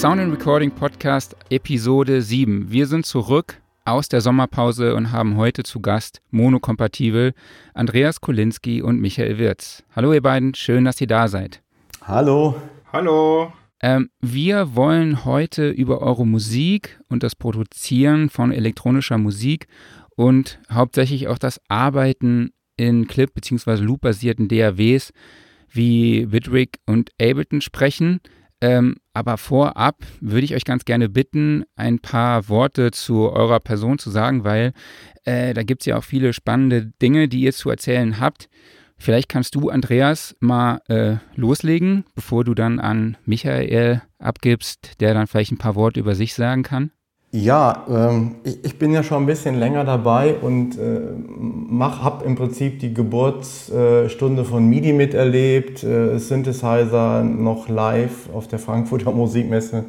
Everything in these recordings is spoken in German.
Sound and Recording Podcast Episode 7. Wir sind zurück aus der Sommerpause und haben heute zu Gast monokompatibel Andreas Kolinski und Michael Wirz. Hallo ihr beiden, schön, dass ihr da seid. Hallo. Hallo. Ähm, wir wollen heute über eure Musik und das Produzieren von elektronischer Musik und hauptsächlich auch das Arbeiten in Clip- bzw. Loop-basierten DAWs wie Bitwig und Ableton sprechen. Ähm, aber vorab würde ich euch ganz gerne bitten, ein paar Worte zu eurer Person zu sagen, weil äh, da gibt es ja auch viele spannende Dinge, die ihr zu erzählen habt. Vielleicht kannst du, Andreas, mal äh, loslegen, bevor du dann an Michael abgibst, der dann vielleicht ein paar Worte über sich sagen kann. Ja, ähm, ich, ich, bin ja schon ein bisschen länger dabei und äh, habe im Prinzip die Geburtsstunde von MIDI miterlebt, äh, Synthesizer noch live auf der Frankfurter Musikmesse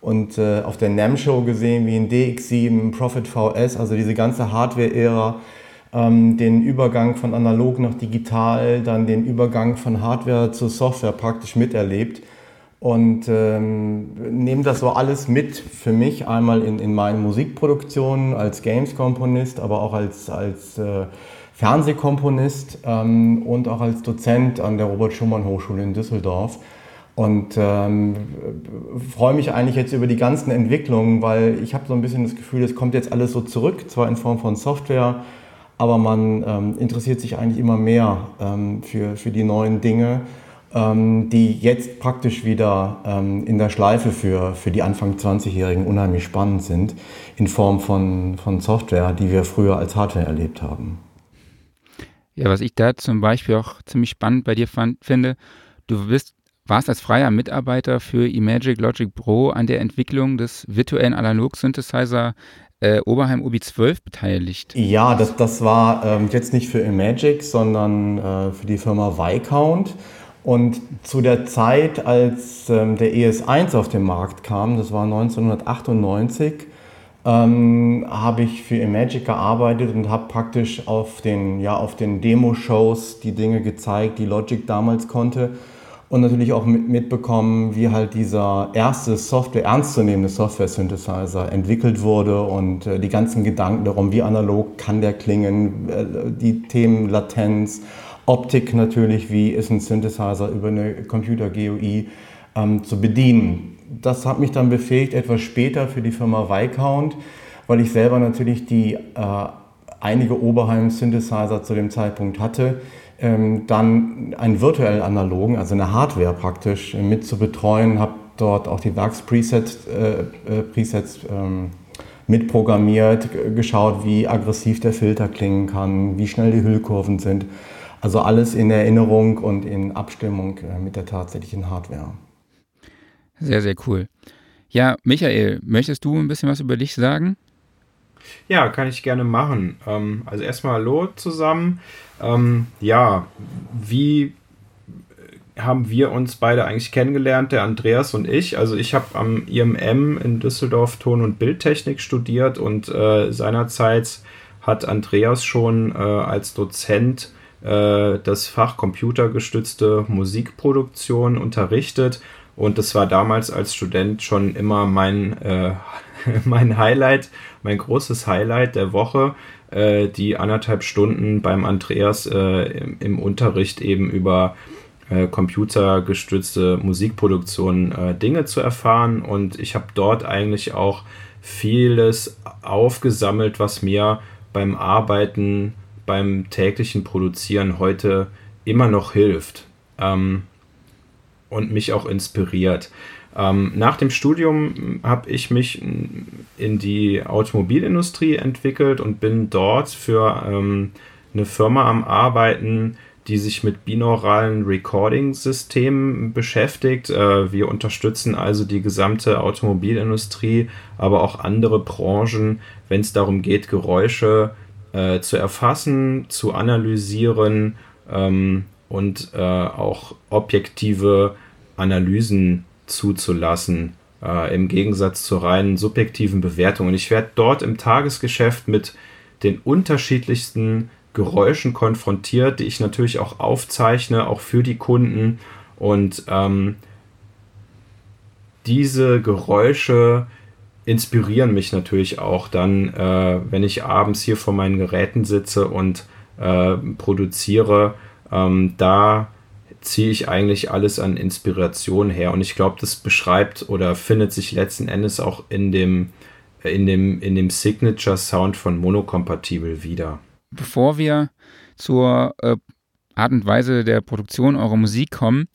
und äh, auf der NAM Show gesehen, wie ein DX7, Prophet VS, also diese ganze Hardware-Ära, ähm, den Übergang von analog nach digital, dann den Übergang von Hardware zur Software praktisch miterlebt und ähm, nehme das so alles mit für mich, einmal in, in meinen Musikproduktionen als Games-Komponist, aber auch als, als äh, Fernsehkomponist ähm, und auch als Dozent an der Robert-Schumann-Hochschule in Düsseldorf. Und ähm, freue mich eigentlich jetzt über die ganzen Entwicklungen, weil ich habe so ein bisschen das Gefühl, es kommt jetzt alles so zurück, zwar in Form von Software, aber man ähm, interessiert sich eigentlich immer mehr ähm, für, für die neuen Dinge die jetzt praktisch wieder ähm, in der Schleife für, für die Anfang 20-Jährigen unheimlich spannend sind, in Form von, von Software, die wir früher als Hardware erlebt haben. Ja, was ich da zum Beispiel auch ziemlich spannend bei dir fand, finde, du bist, warst als freier Mitarbeiter für Imagic Logic Pro an der Entwicklung des virtuellen Analog-Synthesizer äh, Oberheim OB12 beteiligt. Ja, das, das war ähm, jetzt nicht für Imagic, sondern äh, für die Firma Viscount. Und zu der Zeit, als ähm, der ES1 auf den Markt kam, das war 1998, ähm, habe ich für Imagic gearbeitet und habe praktisch auf den, ja, auf den Demo-Shows die Dinge gezeigt, die Logic damals konnte. Und natürlich auch mit, mitbekommen, wie halt dieser erste Software, ernstzunehmende Software-Synthesizer entwickelt wurde und äh, die ganzen Gedanken darum, wie analog kann der klingen, äh, die Themen Latenz, Optik natürlich, wie ist ein Synthesizer über eine Computer-GUI ähm, zu bedienen. Das hat mich dann befähigt, etwas später für die Firma Viscount, weil ich selber natürlich die äh, einige Oberheim-Synthesizer zu dem Zeitpunkt hatte, ähm, dann einen virtuell analogen, also eine Hardware praktisch, äh, mit zu betreuen, habe dort auch die Werks-Presets äh, äh, Presets, ähm, mitprogrammiert, geschaut, wie aggressiv der Filter klingen kann, wie schnell die Hüllkurven sind. Also alles in Erinnerung und in Abstimmung äh, mit der tatsächlichen Hardware. Sehr, sehr cool. Ja, Michael, möchtest du ein bisschen was über dich sagen? Ja, kann ich gerne machen. Ähm, also erstmal Hallo zusammen. Ähm, ja, wie haben wir uns beide eigentlich kennengelernt, der Andreas und ich. Also ich habe am IMM in Düsseldorf Ton- und Bildtechnik studiert und äh, seinerzeit hat Andreas schon äh, als Dozent äh, das Fach computergestützte Musikproduktion unterrichtet. Und das war damals als Student schon immer mein, äh, mein Highlight, mein großes Highlight der Woche, äh, die anderthalb Stunden beim Andreas äh, im, im, Unterricht eben über äh, computergestützte Musikproduktion Dinge zu erfahren. Und ich habe dort eigentlich auch vieles aufgesammelt, was mir beim Arbeiten beim täglichen Produzieren heute immer noch hilft ähm, und mich auch inspiriert. Ähm, nach dem Studium habe ich mich in die Automobilindustrie entwickelt und bin dort für ähm, eine Firma am Arbeiten, die sich mit binauralen Recording-Systemen beschäftigt. Äh, wir unterstützen also die gesamte Automobilindustrie, aber auch andere Branchen, wenn es darum geht, Geräusche äh, zu erfassen, zu analysieren ähm, und äh, auch objektive Analysen zuzulassen, äh, im Gegensatz zur reinen subjektiven Bewertung. Und ich werde dort im Tagesgeschäft mit den unterschiedlichsten Geräuschen konfrontiert, die ich natürlich auch aufzeichne, auch für die Kunden. Und ähm, diese Geräusche inspirieren mich natürlich auch dann, äh, wenn ich abends hier vor meinen Geräten sitze und äh, produziere. Ähm, da ziehe ich eigentlich alles an Inspiration her. Und ich glaube, das beschreibt oder findet sich letzten Endes auch in dem, in dem, in dem Signature-Sound von Monokompatibel wieder. Bevor wir zur äh, Art und Weise der Produktion eurer Musik kommen,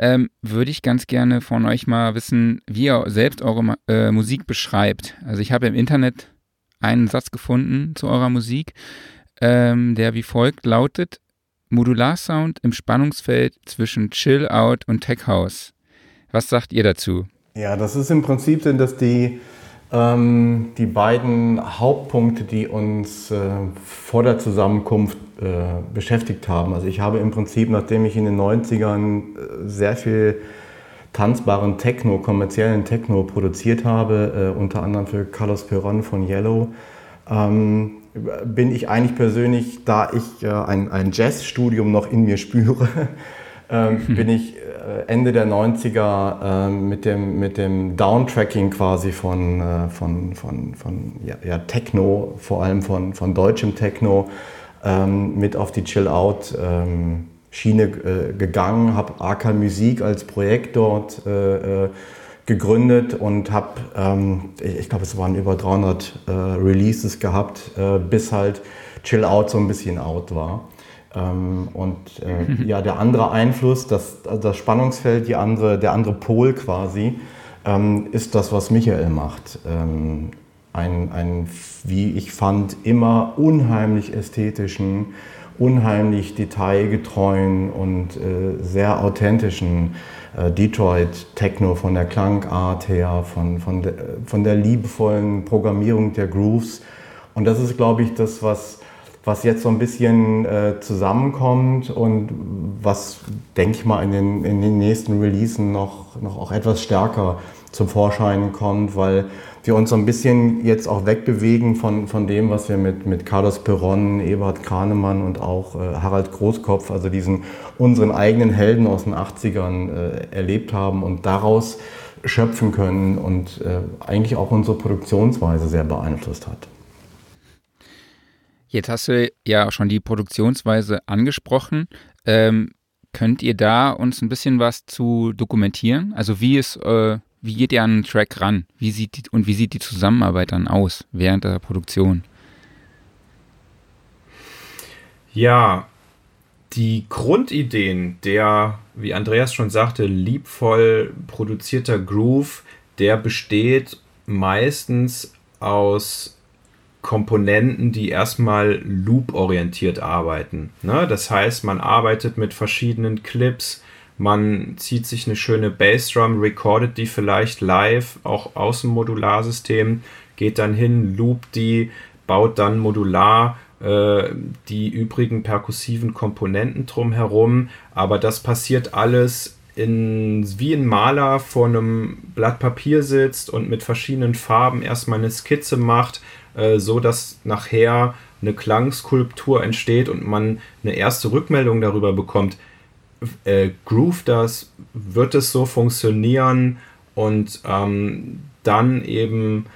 ähm, würde ich ganz gerne von euch mal wissen, wie ihr selbst eure äh, Musik beschreibt. Also ich habe im Internet einen Satz gefunden zu eurer Musik, ähm, der wie folgt lautet, Modularsound im Spannungsfeld zwischen Chill Out und Tech House. Was sagt ihr dazu? Ja, das ist im Prinzip sind das die, ähm, die beiden Hauptpunkte, die uns äh, vor der Zusammenkunft äh, beschäftigt haben. Also ich habe im Prinzip, nachdem ich in den 90ern äh, sehr viel tanzbaren Techno, kommerziellen Techno produziert habe, äh, unter anderem für Carlos Perron von Yellow, ähm, bin ich eigentlich persönlich, da ich äh, ein, ein Jazzstudium noch in mir spüre, äh, bin ich äh, Ende der 90er äh, mit, dem, mit dem Downtracking quasi von, äh, von, von, von ja, ja, Techno, vor allem von, von deutschem Techno, ähm, mit auf die Chill-Out. Ähm, äh, gegangen, habe AK Musik als Projekt dort gegründet und habe, ähm, ich glaube, es waren über 300 äh, Releases gehabt, äh, bis halt Chill Out so ein bisschen out war. Ähm, und äh, ja, der andere Einfluss, das, das Spannungsfeld, die andere, der andere Pol quasi, ähm, ist das, was Michael macht. Ähm, ein, ein, wie ich fand, immer unheimlich ästhetischen, unheimlich detailgetreuen und äh, sehr authentischen äh, Detroit Techno von der Klangart her, von, von, de, von der liebevollen Programmierung der Grooves. Und das ist, glaube ich, das, was, was jetzt so ein bisschen äh, zusammenkommt und was, denke ich mal, in den, in den nächsten Releasen noch, noch auch etwas stärker zum Vorschein kommt, weil wir uns so ein bisschen jetzt auch wegbewegen von, von dem, was wir mit, mit Carlos Perron, Ebert Kranemann und auch äh, Harald Großkopf, also diesen unseren eigenen Helden aus den 80ern äh, erlebt haben und daraus schöpfen können und äh, eigentlich auch unsere Produktionsweise sehr beeinflusst hat. Jetzt hast du ja schon die Produktionsweise angesprochen. Ähm, könnt ihr da uns ein bisschen was zu dokumentieren? Also wie ist äh, wie geht ihr an einen Track ran? Wie sieht die, und wie sieht die Zusammenarbeit dann aus während der Produktion? Ja, die Grundideen der, wie Andreas schon sagte, liebvoll produzierter Groove, der besteht meistens aus Komponenten, die erstmal loop-orientiert arbeiten. Ne? Das heißt, man arbeitet mit verschiedenen Clips, man zieht sich eine schöne Bassdrum, recordet die vielleicht live, auch aus dem Modularsystem, geht dann hin, loopt die, baut dann modular äh, die übrigen perkussiven Komponenten drumherum. Aber das passiert alles in, wie ein Maler vor einem Blatt Papier sitzt und mit verschiedenen Farben erstmal eine Skizze macht, äh, so dass nachher eine Klangskulptur entsteht und man eine erste Rückmeldung darüber bekommt, äh, groove das, wird es so funktionieren und ähm, dann eben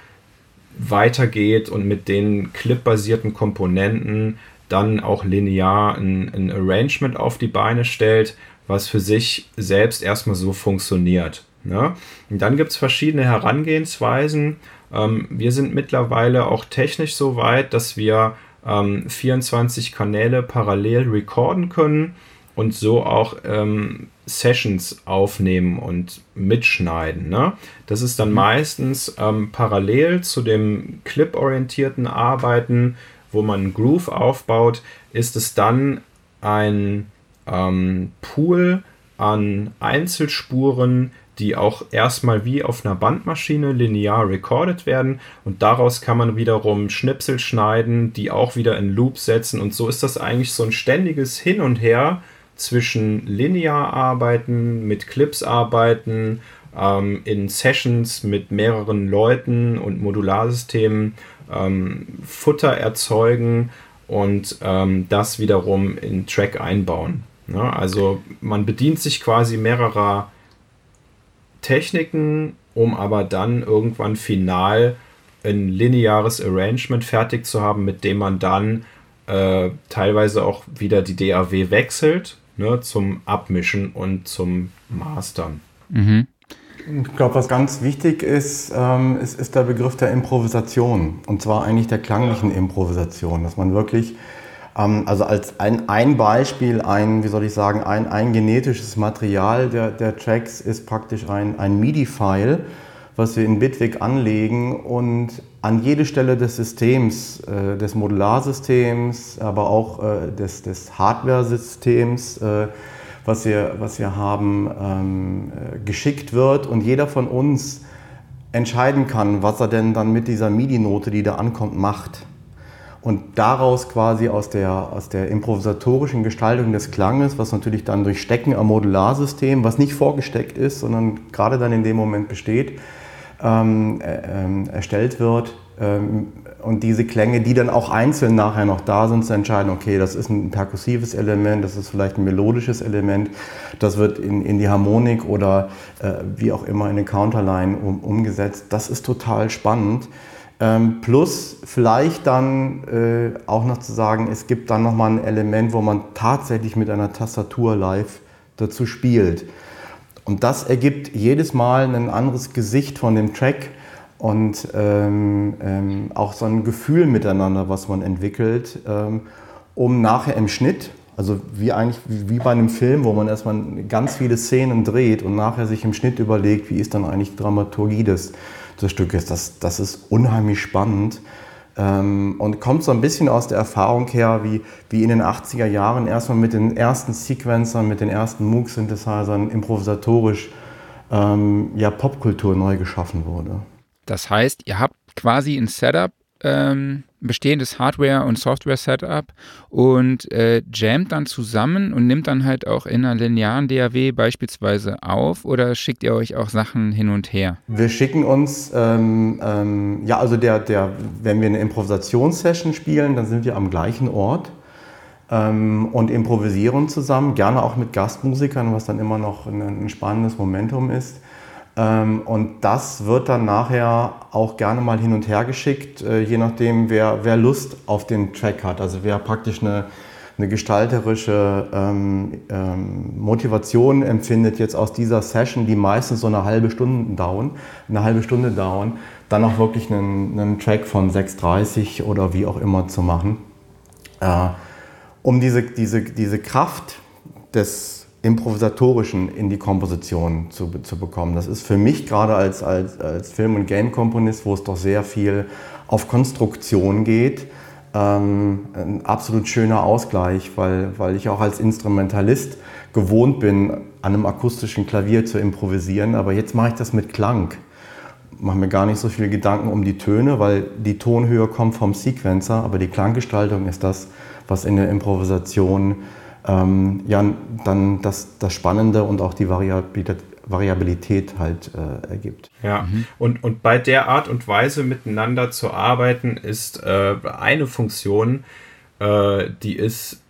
weitergeht und mit den clip-basierten Komponenten dann auch linear ein, ein Arrangement auf die Beine stellt, was für sich selbst erstmal so funktioniert. Ne? Und dann gibt es verschiedene Herangehensweisen. Ähm, wir sind mittlerweile auch technisch so weit, dass wir ähm, 24 Kanäle parallel recorden können und so auch ähm, Sessions aufnehmen und mitschneiden. Ne? Das ist dann mhm. meistens ähm, parallel zu dem clip-orientierten Arbeiten, wo man einen Groove aufbaut, ist es dann ein ähm, Pool an Einzelspuren, die auch erstmal wie auf einer Bandmaschine linear recorded werden und daraus kann man wiederum Schnipsel schneiden, die auch wieder in Loop setzen und so ist das eigentlich so ein ständiges Hin und Her zwischen linear arbeiten, mit Clips arbeiten, ähm, in Sessions mit mehreren Leuten und Modularsystemen ähm, Futter erzeugen und ähm, das wiederum in Track einbauen. Ja, also man bedient sich quasi mehrerer Techniken um aber dann irgendwann final ein lineares Arrangement fertig zu haben, mit dem man dann äh, teilweise auch wieder die DAW wechselt ne, zum Abmischen und zum Mastern. Mhm. Ich glaube, was ganz wichtig ist, ähm, ist, ist, der Begriff der Improvisation. Und zwar eigentlich der klanglichen Improvisation, dass man wirklich, also als ein, ein Beispiel, ein, wie soll ich sagen, ein, ein genetisches Material der, der Tracks ist praktisch ein, ein MIDI-File, was wir in Bitwig anlegen und an jede Stelle des Systems, äh, des Modularsystems, aber auch äh, des, des Hardware-Systems, äh, was, wir, was wir haben, ähm, äh, geschickt wird und jeder von uns entscheiden kann, was er denn dann mit dieser MIDI-Note, die da ankommt, macht. Und daraus quasi aus der, aus der improvisatorischen Gestaltung des Klanges, was natürlich dann durch Stecken am Modularsystem, was nicht vorgesteckt ist, sondern gerade dann in dem Moment besteht, ähm, äh, ähm, erstellt wird. Ähm, und diese Klänge, die dann auch einzeln nachher noch da sind, zu entscheiden, okay, das ist ein perkussives Element, das ist vielleicht ein melodisches Element, das wird in, in die Harmonik oder äh, wie auch immer in eine Counterline um, umgesetzt. Das ist total spannend. Ähm, plus vielleicht dann äh, auch noch zu sagen, es gibt dann nochmal ein Element, wo man tatsächlich mit einer Tastatur live dazu spielt. Und das ergibt jedes Mal ein anderes Gesicht von dem Track und ähm, ähm, auch so ein Gefühl miteinander, was man entwickelt, ähm, um nachher im Schnitt, also wie eigentlich wie bei einem Film, wo man erstmal ganz viele Szenen dreht und nachher sich im Schnitt überlegt, wie ist dann eigentlich die Dramaturgie des, des Stückes. Das, das ist unheimlich spannend. Ähm, und kommt so ein bisschen aus der Erfahrung her, wie, wie in den 80er Jahren erstmal mit den ersten Sequencern, mit den ersten Moog-Synthesizern improvisatorisch ähm, ja, Popkultur neu geschaffen wurde. Das heißt, ihr habt quasi ein Setup, ähm, bestehendes Hardware- und Software-Setup und äh, jammt dann zusammen und nimmt dann halt auch in einer linearen DAW beispielsweise auf oder schickt ihr euch auch Sachen hin und her? Wir schicken uns, ähm, ähm, ja, also der, der, wenn wir eine Improvisationssession spielen, dann sind wir am gleichen Ort ähm, und improvisieren zusammen, gerne auch mit Gastmusikern, was dann immer noch ein, ein spannendes Momentum ist. Ähm, und das wird dann nachher auch gerne mal hin und her geschickt, äh, je nachdem, wer, wer Lust auf den Track hat. Also wer praktisch eine, eine gestalterische ähm, ähm, Motivation empfindet, jetzt aus dieser Session, die meistens so eine halbe Stunde dauern, eine halbe Stunde dauern, dann auch wirklich einen, einen Track von 6,30 oder wie auch immer zu machen. Äh, um diese, diese, diese Kraft des Improvisatorischen in die Komposition zu, zu bekommen. Das ist für mich gerade als, als, als Film- und Game-Komponist, wo es doch sehr viel auf Konstruktion geht, ähm, ein absolut schöner Ausgleich, weil, weil ich auch als Instrumentalist gewohnt bin, an einem akustischen Klavier zu improvisieren, aber jetzt mache ich das mit Klang. Mache mir gar nicht so viele Gedanken um die Töne, weil die Tonhöhe kommt vom Sequencer, aber die Klanggestaltung ist das, was in der Improvisation ähm, ja, dann das, das Spannende und auch die Variabilität, Variabilität halt äh, ergibt. Ja, mhm. und, und bei der Art und Weise miteinander zu arbeiten ist äh, eine Funktion, äh, die ist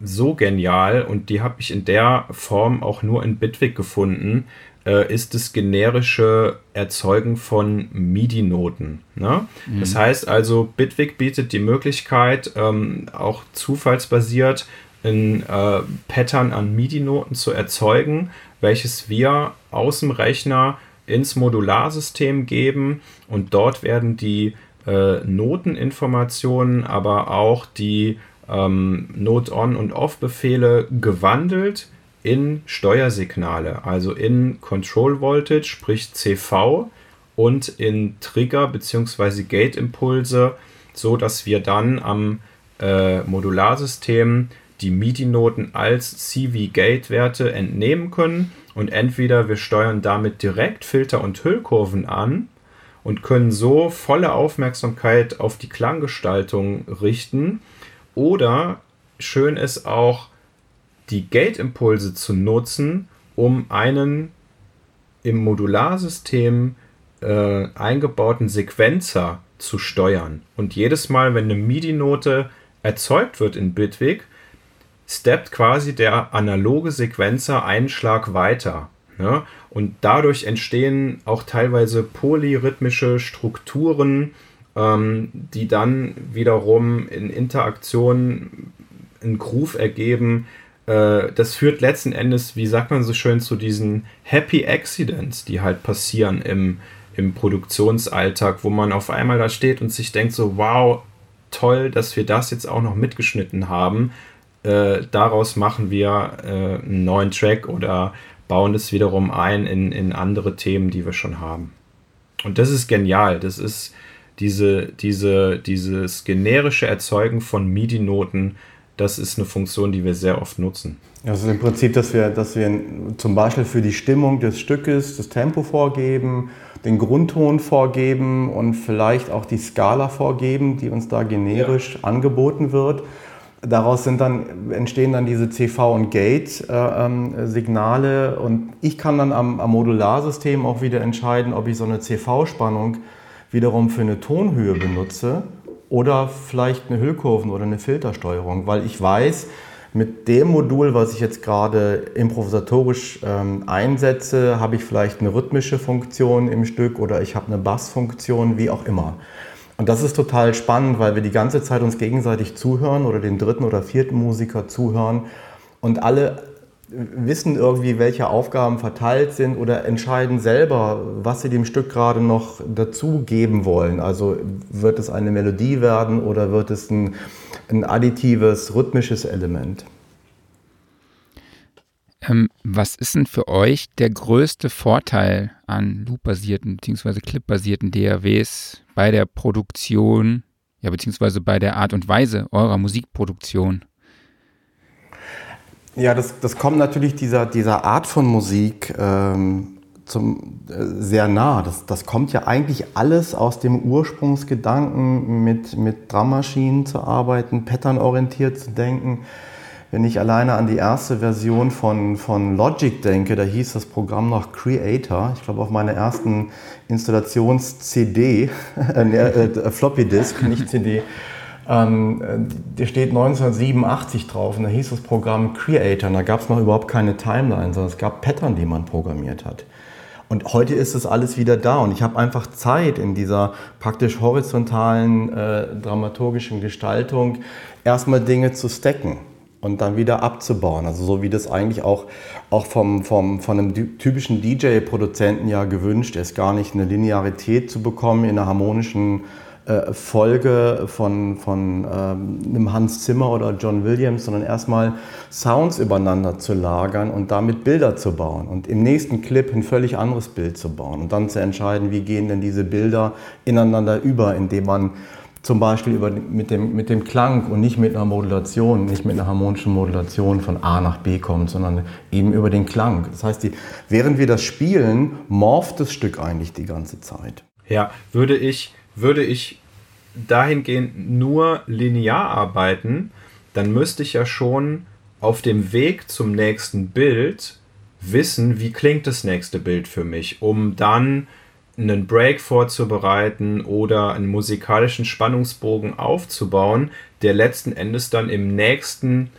so genial und die habe ich in der Form auch nur in Bitwig gefunden, äh, ist das generische Erzeugen von MIDI-Noten. Ne? Mhm. Das heißt also, Bitwig bietet die Möglichkeit, ähm, auch zufallsbasiert ein äh, Pattern an MIDI-Noten zu erzeugen, welches wir aus dem Rechner ins Modularsystem geben und dort werden die äh, Noteninformationen, aber auch die ähm, Note-On- und Off-Befehle gewandelt in Steuersignale, also in Control Voltage, sprich CV und in Trigger bzw. Gate-Impulse, so dass wir dann am äh, Modularsystem die MIDI-Noten als CV-Gate-Werte entnehmen können und entweder wir steuern damit direkt Filter und Hüllkurven an und können so volle Aufmerksamkeit auf die Klanggestaltung richten oder schön ist auch die Gate-Impulse zu nutzen, um einen im Modularsystem äh, eingebauten Sequenzer zu steuern. Und jedes Mal, wenn eine MIDI-Note erzeugt wird in Bitwig, steppt quasi der analoge Sequenzer einen Schlag weiter. Ja? Und dadurch entstehen auch teilweise polyrhythmische Strukturen, ähm, die dann wiederum in Interaktion einen Groove ergeben. Äh, das führt letzten Endes, wie sagt man so schön, zu diesen Happy Accidents, die halt passieren im, im Produktionsalltag, wo man auf einmal da steht und sich denkt so, wow, toll, dass wir das jetzt auch noch mitgeschnitten haben. Äh, daraus machen wir äh, einen neuen Track oder bauen es wiederum ein in, in andere Themen, die wir schon haben. Und das ist genial. Das ist diese, diese, dieses generische Erzeugen von MIDI-Noten. Das ist eine Funktion, die wir sehr oft nutzen. Also im Prinzip, dass wir, dass wir zum Beispiel für die Stimmung des Stückes das Tempo vorgeben, den Grundton vorgeben und vielleicht auch die Skala vorgeben, die uns da generisch ja. angeboten wird. Daraus sind dann, entstehen dann diese CV- und Gate-Signale äh, ähm, und ich kann dann am, am Modularsystem auch wieder entscheiden, ob ich so eine CV-Spannung wiederum für eine Tonhöhe benutze oder vielleicht eine Hüllkurven- oder eine Filtersteuerung, weil ich weiß, mit dem Modul, was ich jetzt gerade improvisatorisch ähm, einsetze, habe ich vielleicht eine rhythmische Funktion im Stück oder ich habe eine Bassfunktion, wie auch immer. Und das ist total spannend, weil wir die ganze Zeit uns gegenseitig zuhören oder den dritten oder vierten Musiker zuhören und alle wissen irgendwie, welche Aufgaben verteilt sind oder entscheiden selber, was sie dem Stück gerade noch dazugeben wollen. Also wird es eine Melodie werden oder wird es ein, ein additives, rhythmisches Element. Ähm, was ist denn für euch der größte Vorteil an Loop-basierten bzw. Clip-basierten DAWs bei der Produktion, ja, beziehungsweise bei der Art und Weise eurer Musikproduktion? Ja, das, das kommt natürlich dieser, dieser Art von Musik ähm, zum, äh, sehr nah. Das, das kommt ja eigentlich alles aus dem Ursprungsgedanken, mit, mit Drummaschinen zu arbeiten, patternorientiert zu denken. Wenn ich alleine an die erste Version von, von Logic denke, da hieß das Programm noch Creator. Ich glaube, auf meiner ersten Installations-CD, äh, äh, Floppy Disk, nicht CD, ähm, der steht 1987 drauf und da hieß das Programm Creator und da gab es noch überhaupt keine Timeline, sondern es gab Pattern, die man programmiert hat. Und heute ist es alles wieder da und ich habe einfach Zeit in dieser praktisch horizontalen äh, dramaturgischen Gestaltung erstmal Dinge zu stacken und dann wieder abzubauen. Also so wie das eigentlich auch, auch vom, vom, von einem typischen DJ-Produzenten ja gewünscht ist, gar nicht eine Linearität zu bekommen in einer harmonischen äh, Folge von, von ähm, einem Hans Zimmer oder John Williams, sondern erstmal Sounds übereinander zu lagern und damit Bilder zu bauen und im nächsten Clip ein völlig anderes Bild zu bauen und dann zu entscheiden, wie gehen denn diese Bilder ineinander über, indem man zum Beispiel über, mit, dem, mit dem Klang und nicht mit einer Modulation, nicht mit einer harmonischen Modulation von A nach B kommt, sondern eben über den Klang. Das heißt, die, während wir das spielen, morpht das Stück eigentlich die ganze Zeit. Ja, würde ich würde ich dahingehend nur linear arbeiten, dann müsste ich ja schon auf dem Weg zum nächsten Bild wissen, wie klingt das nächste Bild für mich, um dann einen Break vorzubereiten oder einen musikalischen Spannungsbogen aufzubauen, der letzten Endes dann im nächsten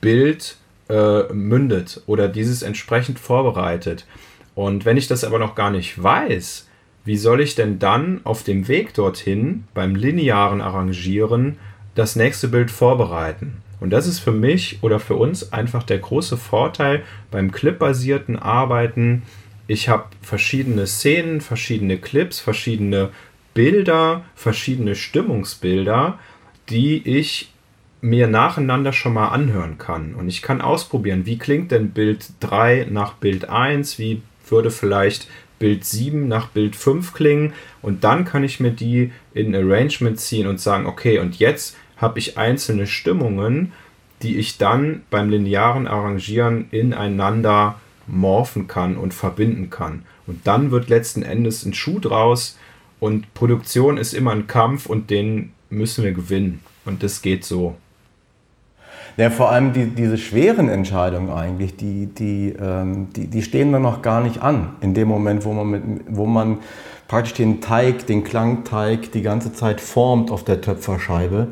Bild äh, mündet oder dieses entsprechend vorbereitet. Und wenn ich das aber noch gar nicht weiß, wie soll ich denn dann auf dem Weg dorthin beim linearen Arrangieren das nächste Bild vorbereiten? Und das ist für mich oder für uns einfach der große Vorteil beim clipbasierten Arbeiten. Ich habe verschiedene Szenen, verschiedene Clips, verschiedene Bilder, verschiedene Stimmungsbilder, die ich mir nacheinander schon mal anhören kann. Und ich kann ausprobieren, wie klingt denn Bild 3 nach Bild 1, wie würde vielleicht Bild 7 nach Bild 5 klingen und dann kann ich mir die in Arrangement ziehen und sagen, okay, und jetzt habe ich einzelne Stimmungen, die ich dann beim linearen Arrangieren ineinander morphen kann und verbinden kann. Und dann wird letzten Endes ein Schuh draus und Produktion ist immer ein Kampf und den müssen wir gewinnen. Und das geht so. Ja, vor allem die, diese schweren Entscheidungen eigentlich, die, die, ähm, die, die stehen dann noch gar nicht an. In dem Moment, wo man, mit, wo man praktisch den Teig, den Klangteig die ganze Zeit formt auf der Töpferscheibe.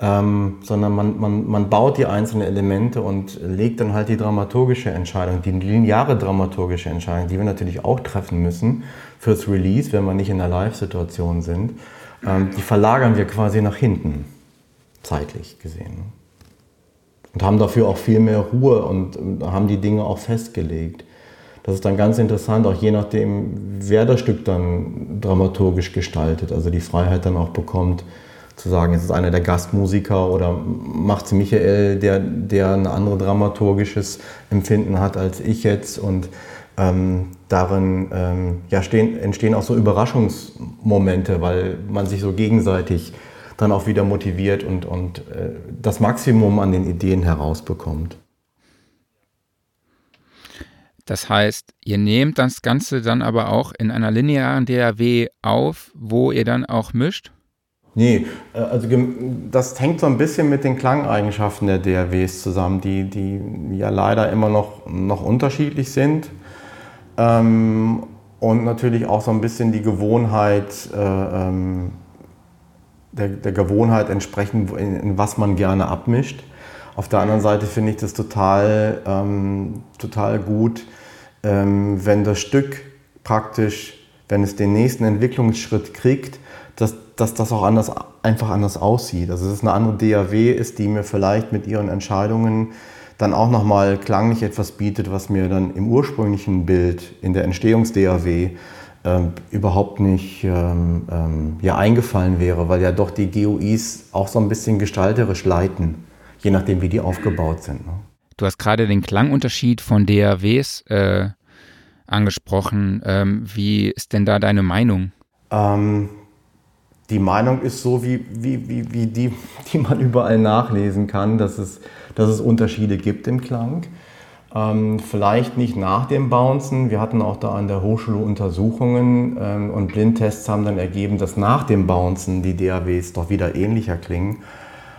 Ähm, sondern man, man, man baut die einzelnen Elemente und legt dann halt die dramaturgische Entscheidung, die lineare dramaturgische Entscheidung, die wir natürlich auch treffen müssen fürs Release, wenn wir nicht in der Live-Situation sind, ähm, die verlagern wir quasi nach hinten, zeitlich gesehen. Und haben dafür auch viel mehr Ruhe und haben die Dinge auch festgelegt. Das ist dann ganz interessant, auch je nachdem, wer das Stück dann dramaturgisch gestaltet, also die Freiheit dann auch bekommt, zu sagen, es ist einer der Gastmusiker oder macht Michael, der, der ein anderes dramaturgisches Empfinden hat als ich jetzt und ähm, darin ähm, ja, stehen, entstehen auch so Überraschungsmomente, weil man sich so gegenseitig dann auch wieder motiviert und, und äh, das Maximum an den Ideen herausbekommt. Das heißt, ihr nehmt das Ganze dann aber auch in einer linearen DAW auf, wo ihr dann auch mischt? Nee, äh, also das hängt so ein bisschen mit den Klangeigenschaften der DAWs zusammen, die, die ja leider immer noch, noch unterschiedlich sind. Ähm, und natürlich auch so ein bisschen die Gewohnheit, äh, ähm, der, der, Gewohnheit entsprechend, in, in, was man gerne abmischt. Auf der anderen Seite finde ich das total, ähm, total gut, ähm, wenn das Stück praktisch, wenn es den nächsten Entwicklungsschritt kriegt, dass, das auch anders, einfach anders aussieht. Also dass es eine andere DAW ist, die mir vielleicht mit ihren Entscheidungen dann auch nochmal klanglich etwas bietet, was mir dann im ursprünglichen Bild, in der Entstehungs-DAW, ähm, überhaupt nicht ähm, ähm, ja, eingefallen wäre, weil ja doch die GUIs auch so ein bisschen gestalterisch leiten, je nachdem, wie die aufgebaut sind. Ne? Du hast gerade den Klangunterschied von DAWs äh, angesprochen. Ähm, wie ist denn da deine Meinung? Ähm, die Meinung ist so, wie, wie, wie, wie die, die man überall nachlesen kann, dass es, dass es Unterschiede gibt im Klang. Ähm, vielleicht nicht nach dem Bouncen. Wir hatten auch da an der Hochschule Untersuchungen ähm, und Blindtests haben dann ergeben, dass nach dem Bouncen die DAWs doch wieder ähnlicher klingen.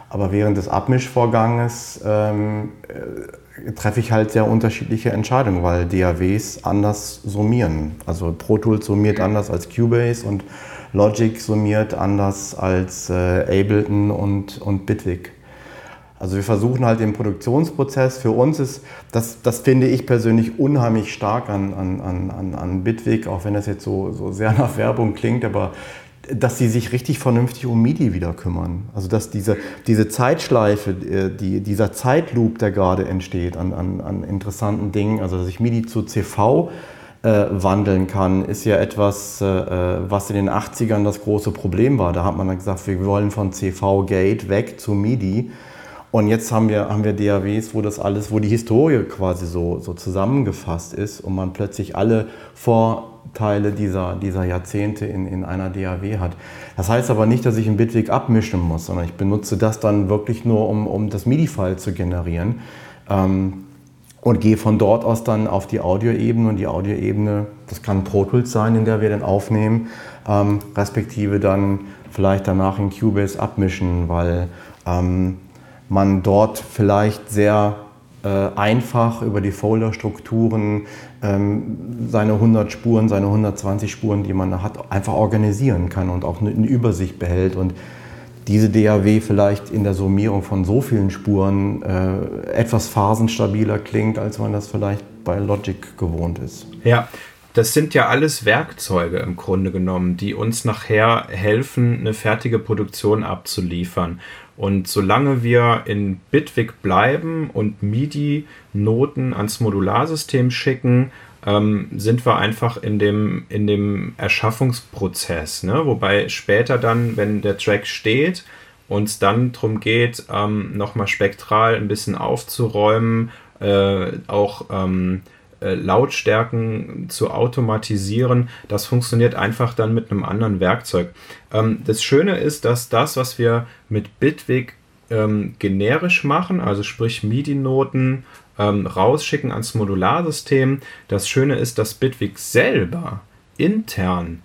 Aber während des Abmischvorganges ähm, äh, treffe ich halt sehr unterschiedliche Entscheidungen, weil DAWs anders summieren. Also Pro Tools summiert anders als Cubase und Logic summiert anders als äh, Ableton und, und Bitwig. Also wir versuchen halt den Produktionsprozess. Für uns ist, das, das finde ich persönlich unheimlich stark an, an, an, an Bitwig, auch wenn das jetzt so, so sehr nach Werbung klingt, aber dass sie sich richtig vernünftig um MIDI wieder kümmern. Also dass diese, diese Zeitschleife, äh, die, dieser Zeitloop, der gerade entsteht an, an, an interessanten Dingen, also dass ich MIDI zu CV äh, wandeln kann, ist ja etwas, äh, äh was in den 80ern das große Problem war. Da hat man dann gesagt, wir wollen von CV-Gate weg zu MIDI. Und jetzt haben wir, haben wir DAWs, wo das alles, wo die Historie quasi so, so zusammengefasst ist und man plötzlich alle Vorteile dieser, dieser Jahrzehnte in, in einer DAW hat. Das heißt aber nicht, dass ich einen Bitweg abmischen muss, sondern ich benutze das dann wirklich nur, um, um das MIDI-File zu generieren. Ähm, und gehe von dort aus dann auf die Audioebene. Und die Audioebene, das kann Pro Tools sein, in der wir dann aufnehmen, ähm, respektive dann vielleicht danach in Cubase abmischen, weil ähm, man dort vielleicht sehr äh, einfach über die Folderstrukturen ähm, seine 100 Spuren, seine 120 Spuren, die man hat, einfach organisieren kann und auch eine, eine Übersicht behält. Und diese DAW vielleicht in der Summierung von so vielen Spuren äh, etwas phasenstabiler klingt, als man das vielleicht bei Logic gewohnt ist. Ja, das sind ja alles Werkzeuge im Grunde genommen, die uns nachher helfen, eine fertige Produktion abzuliefern. Und solange wir in Bitwig bleiben und MIDI-Noten ans Modularsystem schicken, ähm, sind wir einfach in dem, in dem Erschaffungsprozess. Ne? Wobei später dann, wenn der Track steht, uns dann darum geht, ähm, nochmal spektral ein bisschen aufzuräumen, äh, auch ähm, äh, Lautstärken zu automatisieren. Das funktioniert einfach dann mit einem anderen Werkzeug. Ähm, das Schöne ist, dass das, was wir mit Bitwig ähm, generisch machen, also sprich MIDI-Noten ähm, rausschicken ans Modularsystem. Das Schöne ist, dass Bitwig selber intern,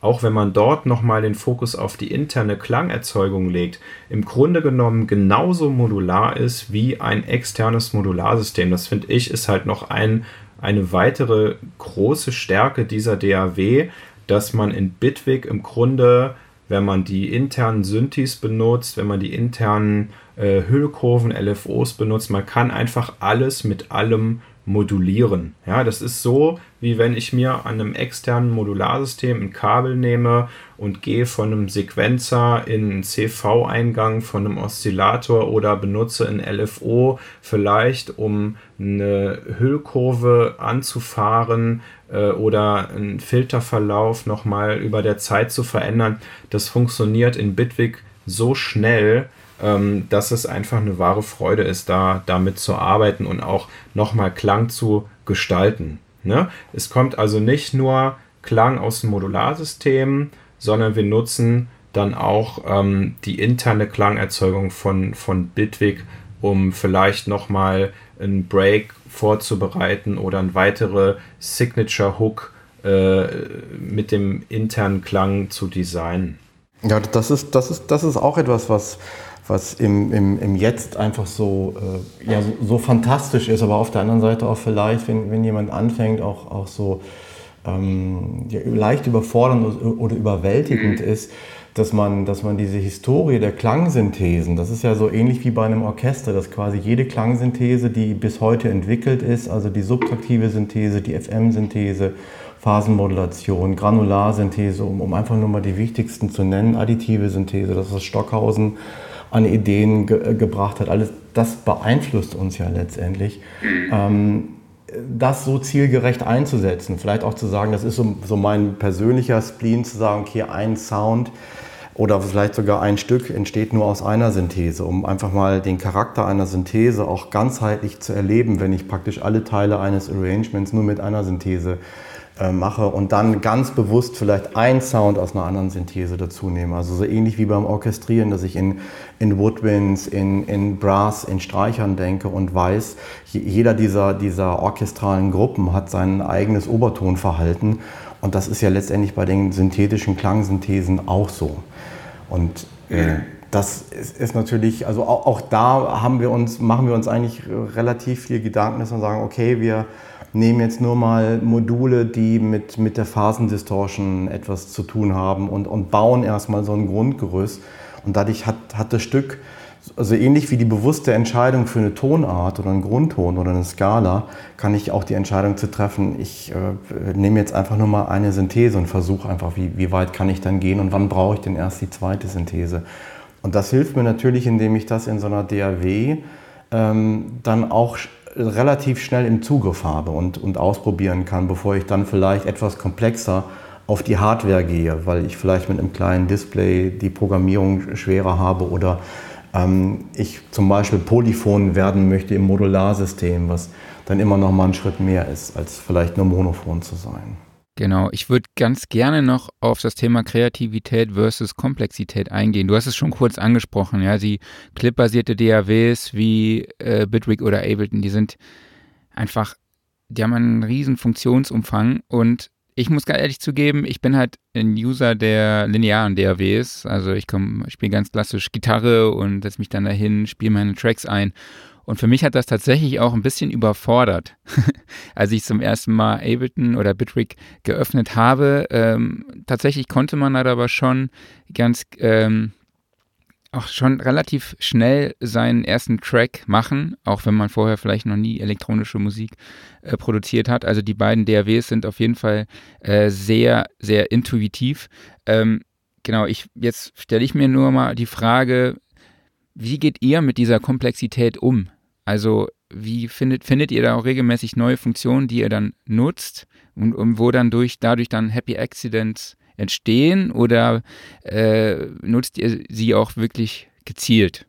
auch wenn man dort nochmal den Fokus auf die interne Klangerzeugung legt, im Grunde genommen genauso modular ist wie ein externes Modularsystem. Das finde ich ist halt noch ein, eine weitere große Stärke dieser DAW, dass man in Bitwig im Grunde wenn man die internen Synthes benutzt, wenn man die internen äh, Hüllkurven, LFOs benutzt. Man kann einfach alles mit allem modulieren. Ja, das ist so, wie wenn ich mir an einem externen Modularsystem ein Kabel nehme und gehe von einem Sequenzer in einen CV-Eingang von einem Oszillator oder benutze ein LFO vielleicht, um eine Hüllkurve anzufahren äh, oder einen Filterverlauf nochmal über der Zeit zu verändern. Das funktioniert in Bitwig so schnell, ähm, dass es einfach eine wahre Freude ist, da damit zu arbeiten und auch nochmal Klang zu gestalten. Ne? Es kommt also nicht nur Klang aus dem Modularsystem, sondern wir nutzen dann auch ähm, die interne Klangerzeugung von, von Bitwig, um vielleicht nochmal einen Break vorzubereiten oder ein weitere Signature Hook äh, mit dem internen Klang zu designen. Ja, das ist, das ist, das ist auch etwas, was, was im, im, im Jetzt einfach so, äh, ja, so, so, fantastisch ist, aber auf der anderen Seite auch vielleicht, wenn, wenn jemand anfängt, auch, auch so ähm, ja, leicht überfordernd oder überwältigend mhm. ist, dass man, dass man diese Historie der Klangsynthesen, das ist ja so ähnlich wie bei einem Orchester, dass quasi jede Klangsynthese, die bis heute entwickelt ist, also die subtraktive Synthese, die FM-Synthese, Phasenmodulation, Granularsynthese, um, um einfach nur mal die wichtigsten zu nennen, additive Synthese, das ist Stockhausen an Ideen ge gebracht hat. Alles das beeinflusst uns ja letztendlich. Ähm, das so zielgerecht einzusetzen. Vielleicht auch zu sagen, das ist so, so mein persönlicher Spleen, zu sagen, okay, ein Sound oder vielleicht sogar ein Stück entsteht nur aus einer Synthese, um einfach mal den Charakter einer Synthese auch ganzheitlich zu erleben, wenn ich praktisch alle Teile eines Arrangements nur mit einer Synthese äh, mache und dann ganz bewusst vielleicht einen Sound aus einer anderen Synthese dazu nehme. Also so ähnlich wie beim Orchestrieren, dass ich in, in Woodwinds, in, in Brass, in Streichern denke und weiß, jeder dieser, dieser orchestralen Gruppen hat sein eigenes Obertonverhalten und das ist ja letztendlich bei den synthetischen Klangsynthesen auch so. Und äh, das ist, ist, natürlich, also auch, auch, da haben wir uns, machen wir uns eigentlich relativ viel Gedanken, dass wir sagen, okay, wir nehmen jetzt nur mal Module, die mit, mit der Phasendistortion etwas zu tun haben und, und bauen erstmal so ein Grundgerüst. Und dadurch hat, hat das Stück, also ähnlich wie die bewusste Entscheidung für eine Tonart oder einen Grundton oder eine Skala, kann ich auch die Entscheidung zu treffen, ich äh, nehme jetzt einfach nur mal eine Synthese und versuche einfach, wie, wie weit kann ich dann gehen und wann brauche ich denn erst die zweite Synthese. Und das hilft mir natürlich, indem ich das in so einer DAW ähm, dann auch relativ schnell im Zugriff habe und, und ausprobieren kann, bevor ich dann vielleicht etwas komplexer auf die Hardware gehe, weil ich vielleicht mit einem kleinen Display die Programmierung schwerer habe oder ähm, ich zum Beispiel Polyphon werden möchte im Modularsystem, was dann immer noch mal einen Schritt mehr ist, als vielleicht nur monophon zu sein. Genau, ich würde ganz gerne noch auf das Thema Kreativität versus Komplexität eingehen. Du hast es schon kurz angesprochen, ja, die clipbasierte DAWs wie äh, Bitwig oder Ableton, die sind einfach, die haben einen riesen Funktionsumfang und ich muss ganz ehrlich zugeben, ich bin halt ein User der linearen DAWs, also ich komme, spiele ganz klassisch Gitarre und setze mich dann dahin, spiele meine Tracks ein und für mich hat das tatsächlich auch ein bisschen überfordert, als ich zum ersten Mal Ableton oder Bitwig geöffnet habe. Ähm, tatsächlich konnte man da aber schon ganz, ähm, auch schon relativ schnell seinen ersten Track machen, auch wenn man vorher vielleicht noch nie elektronische Musik äh, produziert hat. Also die beiden DAWs sind auf jeden Fall äh, sehr, sehr intuitiv. Ähm, genau, ich, jetzt stelle ich mir nur mal die Frage, wie geht ihr mit dieser Komplexität um? Also wie findet, findet ihr da auch regelmäßig neue Funktionen, die ihr dann nutzt und, und wo dann durch, dadurch dann Happy Accidents entstehen oder äh, nutzt ihr sie auch wirklich gezielt?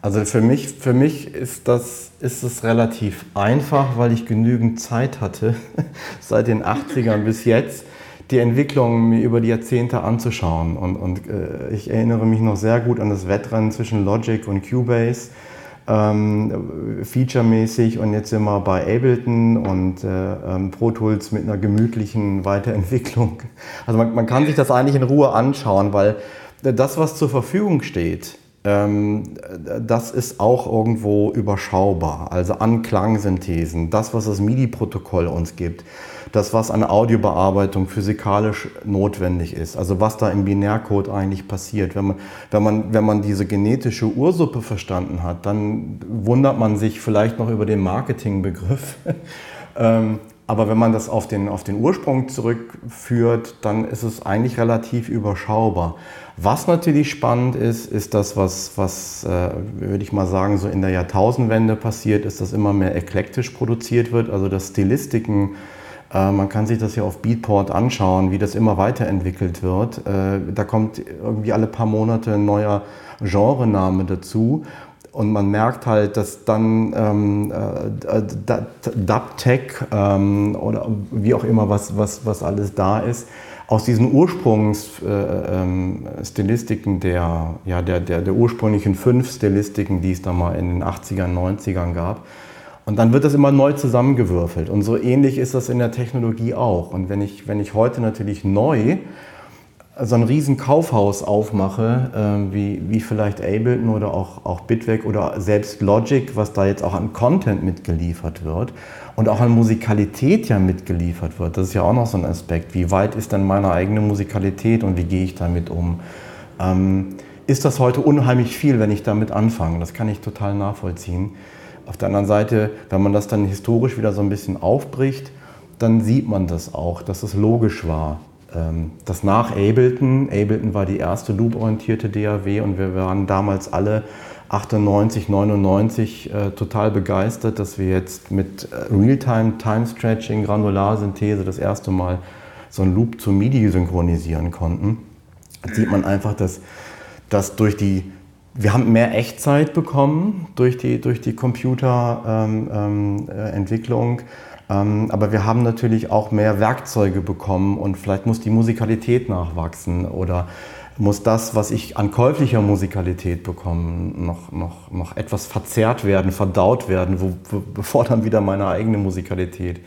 Also für mich, für mich ist das ist es relativ einfach, weil ich genügend Zeit hatte, seit den 80ern bis jetzt, die Entwicklung mir über die Jahrzehnte anzuschauen. Und, und äh, ich erinnere mich noch sehr gut an das Wettrennen zwischen Logic und Cubase ähm, featuremäßig und jetzt sind wir bei Ableton und äh, ähm, Pro Tools mit einer gemütlichen Weiterentwicklung. Also man, man, kann sich das eigentlich in Ruhe anschauen, weil das, was zur Verfügung steht, ähm, das ist auch irgendwo überschaubar. Also an Klangsynthesen, das, was das MIDI-Protokoll uns gibt, das, was an Audiobearbeitung physikalisch notwendig ist, also was da im Binärcode eigentlich passiert. Wenn man, wenn man, wenn man diese genetische Ursuppe verstanden hat, dann wundert man sich vielleicht noch über den Marketingbegriff. ähm, aber wenn man das auf den, auf den Ursprung zurückführt, dann ist es eigentlich relativ überschaubar. Was natürlich spannend ist, ist das, was, was äh, würde ich mal sagen, so in der Jahrtausendwende passiert ist, dass immer mehr eklektisch produziert wird, also dass Stilistiken man kann sich das ja auf Beatport anschauen, wie das immer weiterentwickelt wird. Äh, da kommt irgendwie alle paar Monate ein neuer Genrename dazu. Und man merkt halt, dass dann ähm, äh, Dubtech ähm, oder wie auch immer, was, was, was alles da ist, aus diesen Ursprungsstilistiken äh, ähm, der, ja, der, der, der ursprünglichen fünf Stilistiken, die es da mal in den 80ern, 90ern gab, und dann wird das immer neu zusammengewürfelt. Und so ähnlich ist das in der Technologie auch. Und wenn ich, wenn ich heute natürlich neu so ein riesen Kaufhaus aufmache, äh, wie, wie vielleicht Ableton oder auch, auch Bitweg oder selbst Logic, was da jetzt auch an Content mitgeliefert wird und auch an Musikalität ja mitgeliefert wird, das ist ja auch noch so ein Aspekt. Wie weit ist denn meine eigene Musikalität und wie gehe ich damit um? Ähm, ist das heute unheimlich viel, wenn ich damit anfange? Das kann ich total nachvollziehen. Auf der anderen Seite, wenn man das dann historisch wieder so ein bisschen aufbricht, dann sieht man das auch, dass es logisch war. Ähm, das nach Ableton, Ableton war die erste loop-orientierte DAW und wir waren damals alle 98, 99 äh, total begeistert, dass wir jetzt mit äh, Realtime Time Stretching, Granularsynthese das erste Mal so ein Loop zu MIDI synchronisieren konnten. Da sieht man einfach, dass, dass durch die wir haben mehr Echtzeit bekommen durch die, durch die Computerentwicklung. Ähm, ähm, ähm, aber wir haben natürlich auch mehr Werkzeuge bekommen und vielleicht muss die Musikalität nachwachsen oder muss das, was ich an käuflicher Musikalität bekomme, noch, noch, noch etwas verzerrt werden, verdaut werden, wo, bevor dann wieder meine eigene Musikalität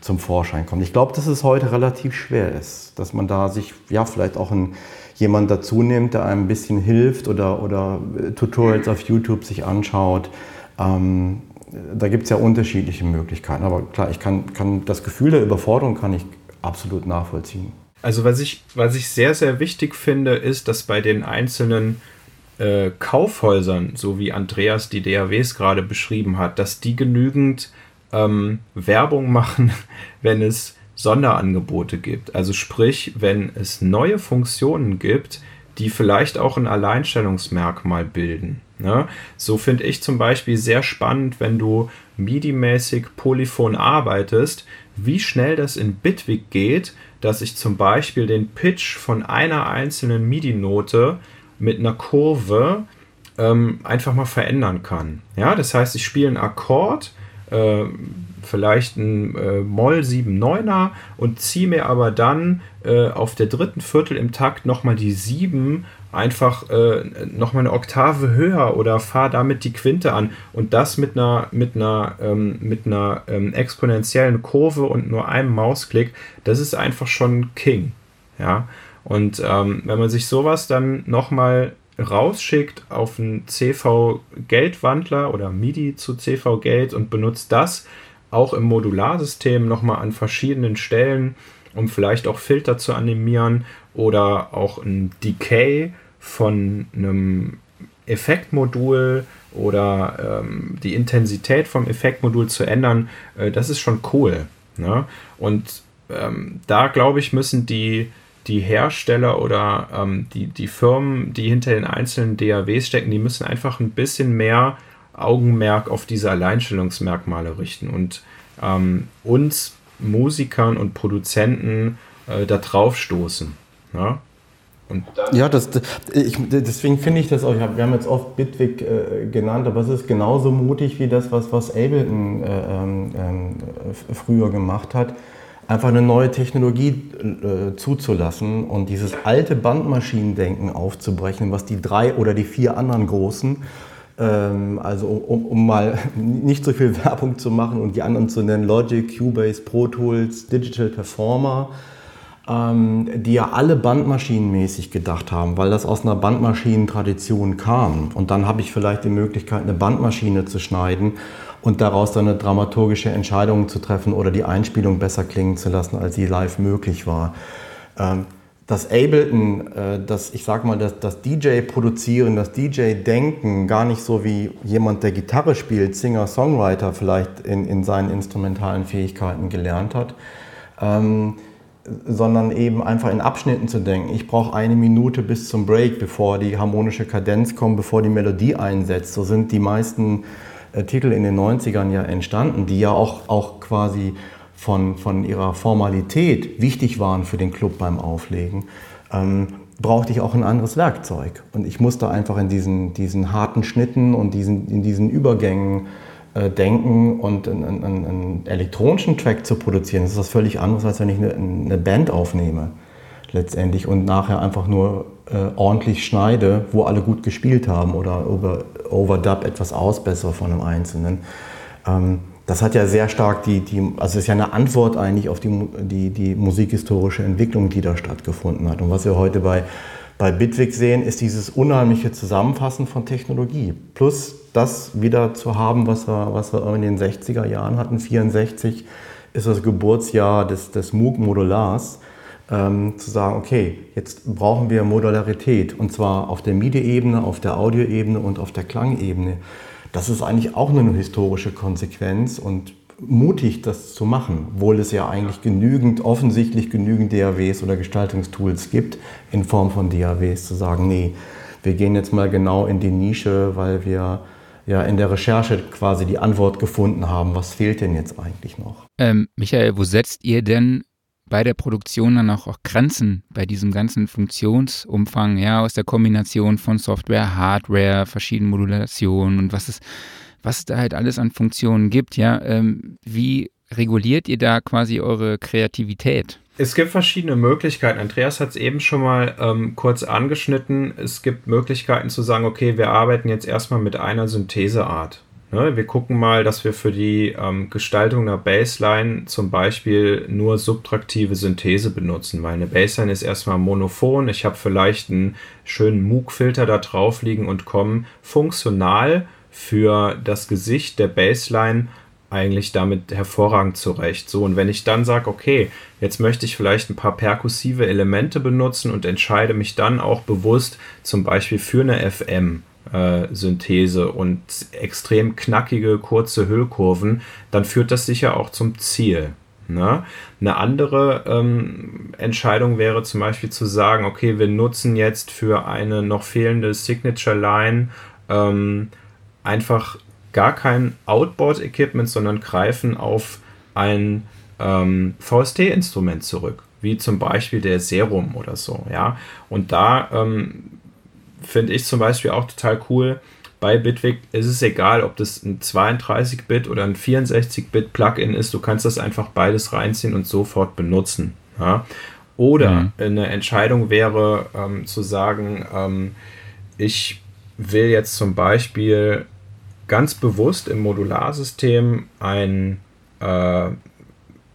zum Vorschein kommt. Ich glaube, dass es heute relativ schwer ist, dass man da sich ja vielleicht auch ein jemand dazu nimmt, der einem ein bisschen hilft oder, oder Tutorials auf YouTube sich anschaut. Ähm, da gibt es ja unterschiedliche Möglichkeiten. Aber klar, ich kann, kann das Gefühl der Überforderung kann ich absolut nachvollziehen. Also was ich, was ich sehr, sehr wichtig finde, ist, dass bei den einzelnen äh, Kaufhäusern, so wie Andreas die DAWs gerade beschrieben hat, dass die genügend ähm, Werbung machen, wenn es Sonderangebote gibt. Also sprich, wenn es neue Funktionen gibt, die vielleicht auch ein Alleinstellungsmerkmal bilden. Ne? So finde ich zum Beispiel sehr spannend, wenn du MIDI-mäßig polyphon arbeitest, wie schnell das in Bitwig geht, dass ich zum Beispiel den Pitch von einer einzelnen MIDI-Note mit einer Kurve ähm, einfach mal verändern kann. Ja, das heißt, ich spiele einen Akkord, äh, vielleicht ein äh, Moll 7-9er und ziehe mir aber dann äh, auf der dritten Viertel im Takt nochmal die 7 einfach äh, nochmal eine Oktave höher oder fahre damit die Quinte an und das mit einer, mit einer, ähm, mit einer ähm, exponentiellen Kurve und nur einem Mausklick, das ist einfach schon King. Ja, und ähm, wenn man sich sowas dann nochmal rausschickt auf einen CV-Geldwandler oder MIDI zu CV-Geld und benutzt das, auch im Modularsystem nochmal an verschiedenen Stellen, um vielleicht auch Filter zu animieren oder auch ein Decay von einem Effektmodul oder ähm, die Intensität vom Effektmodul zu ändern, äh, das ist schon cool. Ne? Und ähm, da glaube ich, müssen die, die Hersteller oder ähm, die, die Firmen, die hinter den einzelnen DAWs stecken, die müssen einfach ein bisschen mehr Augenmerk auf diese Alleinstellungsmerkmale richten und ähm, uns Musikern und Produzenten äh, da drauf stoßen. Ja? Ja, das, ich, deswegen finde ich das auch, wir haben jetzt oft Bitwig äh, genannt, aber es ist genauso mutig wie das, was, was Ableton äh, ähm, äh, früher gemacht hat, einfach eine neue Technologie äh, zuzulassen und dieses alte Bandmaschinendenken aufzubrechen, was die drei oder die vier anderen großen ähm, also um, um, mal nicht so viel Werbung zu machen und die anderen zu nennen, Logic, Cubase, Pro Tools, Digital Performer. ähm, die ja alle bandmaschinenmäßig gedacht haben, weil das aus einer Bandmaschinentradition kam. Und dann habe ich vielleicht die Möglichkeit, eine Bandmaschine zu schneiden und daraus dann eine dramaturgische Entscheidung zu treffen oder die Einspielung besser klingen zu lassen, als sie live möglich war. Ähm, das Ableton, äh, das, ich sag mal, das, das DJ-Produzieren, das DJ-Denken, gar nicht so wie jemand, der Gitarre spielt, Singer, Songwriter vielleicht in, in seinen instrumentalen Fähigkeiten gelernt hat, ähm, sondern eben einfach in Abschnitten zu denken. Ich brauche eine Minute bis zum Break, bevor die harmonische Kadenz kommt, bevor die Melodie einsetzt. So sind die meisten äh, Titel in den 90ern ja entstanden, die ja auch, auch quasi von, von ihrer Formalität wichtig waren für den Club beim Auflegen. Ähm, brauchte ich auch ein anderes Werkzeug. Und ich musste einfach in diesen, diesen harten Schnitten und diesen, in diesen Übergängen äh, denken und einen, einen, einen, elektronischen Track zu produzieren, das ist was völlig anderes, als wenn ich eine, eine Band aufnehme letztendlich und nachher einfach nur äh, ordentlich schneide, wo alle gut gespielt haben oder over, overdub etwas ausbessere von einem Einzelnen. Ähm, das hat ja sehr stark die, die also ist ja eine Antwort eigentlich auf die, die, die musikhistorische Entwicklung, die da stattgefunden hat. Und was wir heute bei, bei Bitwig sehen, ist dieses unheimliche Zusammenfassen von Technologie. Plus das wieder zu haben, was wir, was wir in den 60er Jahren hatten. 64 ist das Geburtsjahr des, des MOOC-Modulars. Ähm, zu sagen, okay, jetzt brauchen wir Modularität und zwar auf der MIDI-Ebene, auf der Audioebene und auf der Klangebene. Das ist eigentlich auch eine historische Konsequenz und mutig, das zu machen, obwohl es ja eigentlich genügend, offensichtlich genügend DAWs oder Gestaltungstools gibt, in Form von DAWs, zu sagen, nee, wir gehen jetzt mal genau in die Nische, weil wir ja in der Recherche quasi die Antwort gefunden haben, was fehlt denn jetzt eigentlich noch? Ähm, Michael, wo setzt ihr denn bei der Produktion dann auch, auch Grenzen bei diesem ganzen Funktionsumfang, ja, aus der Kombination von Software, Hardware, verschiedenen Modulationen und was es, was es da halt alles an Funktionen gibt, ja. Ähm, wie reguliert ihr da quasi eure Kreativität? Es gibt verschiedene Möglichkeiten. Andreas hat es eben schon mal ähm, kurz angeschnitten. Es gibt Möglichkeiten zu sagen, okay, wir arbeiten jetzt erstmal mit einer Syntheseart. Ne? Wir gucken mal, dass wir für die ähm, Gestaltung einer Baseline zum Beispiel nur subtraktive Synthese benutzen, weil eine Baseline ist erstmal monophon. Ich habe vielleicht einen schönen Moog-Filter da drauf liegen und komme funktional für das Gesicht der Baseline eigentlich damit hervorragend zurecht. So, und wenn ich dann sage, okay, jetzt möchte ich vielleicht ein paar perkussive Elemente benutzen und entscheide mich dann auch bewusst zum Beispiel für eine FM. Äh, Synthese und extrem knackige, kurze Hüllkurven, dann führt das sicher auch zum Ziel. Ne? Eine andere ähm, Entscheidung wäre zum Beispiel zu sagen, okay, wir nutzen jetzt für eine noch fehlende Signature Line ähm, einfach gar kein Outboard-Equipment, sondern greifen auf ein ähm, VST-Instrument zurück, wie zum Beispiel der Serum oder so, ja. Und da ähm, finde ich zum Beispiel auch total cool. Bei Bitwig ist es egal, ob das ein 32-Bit oder ein 64-Bit Plugin ist. Du kannst das einfach beides reinziehen und sofort benutzen. Ja? Oder mhm. eine Entscheidung wäre ähm, zu sagen, ähm, ich will jetzt zum Beispiel ganz bewusst im Modularsystem ein äh,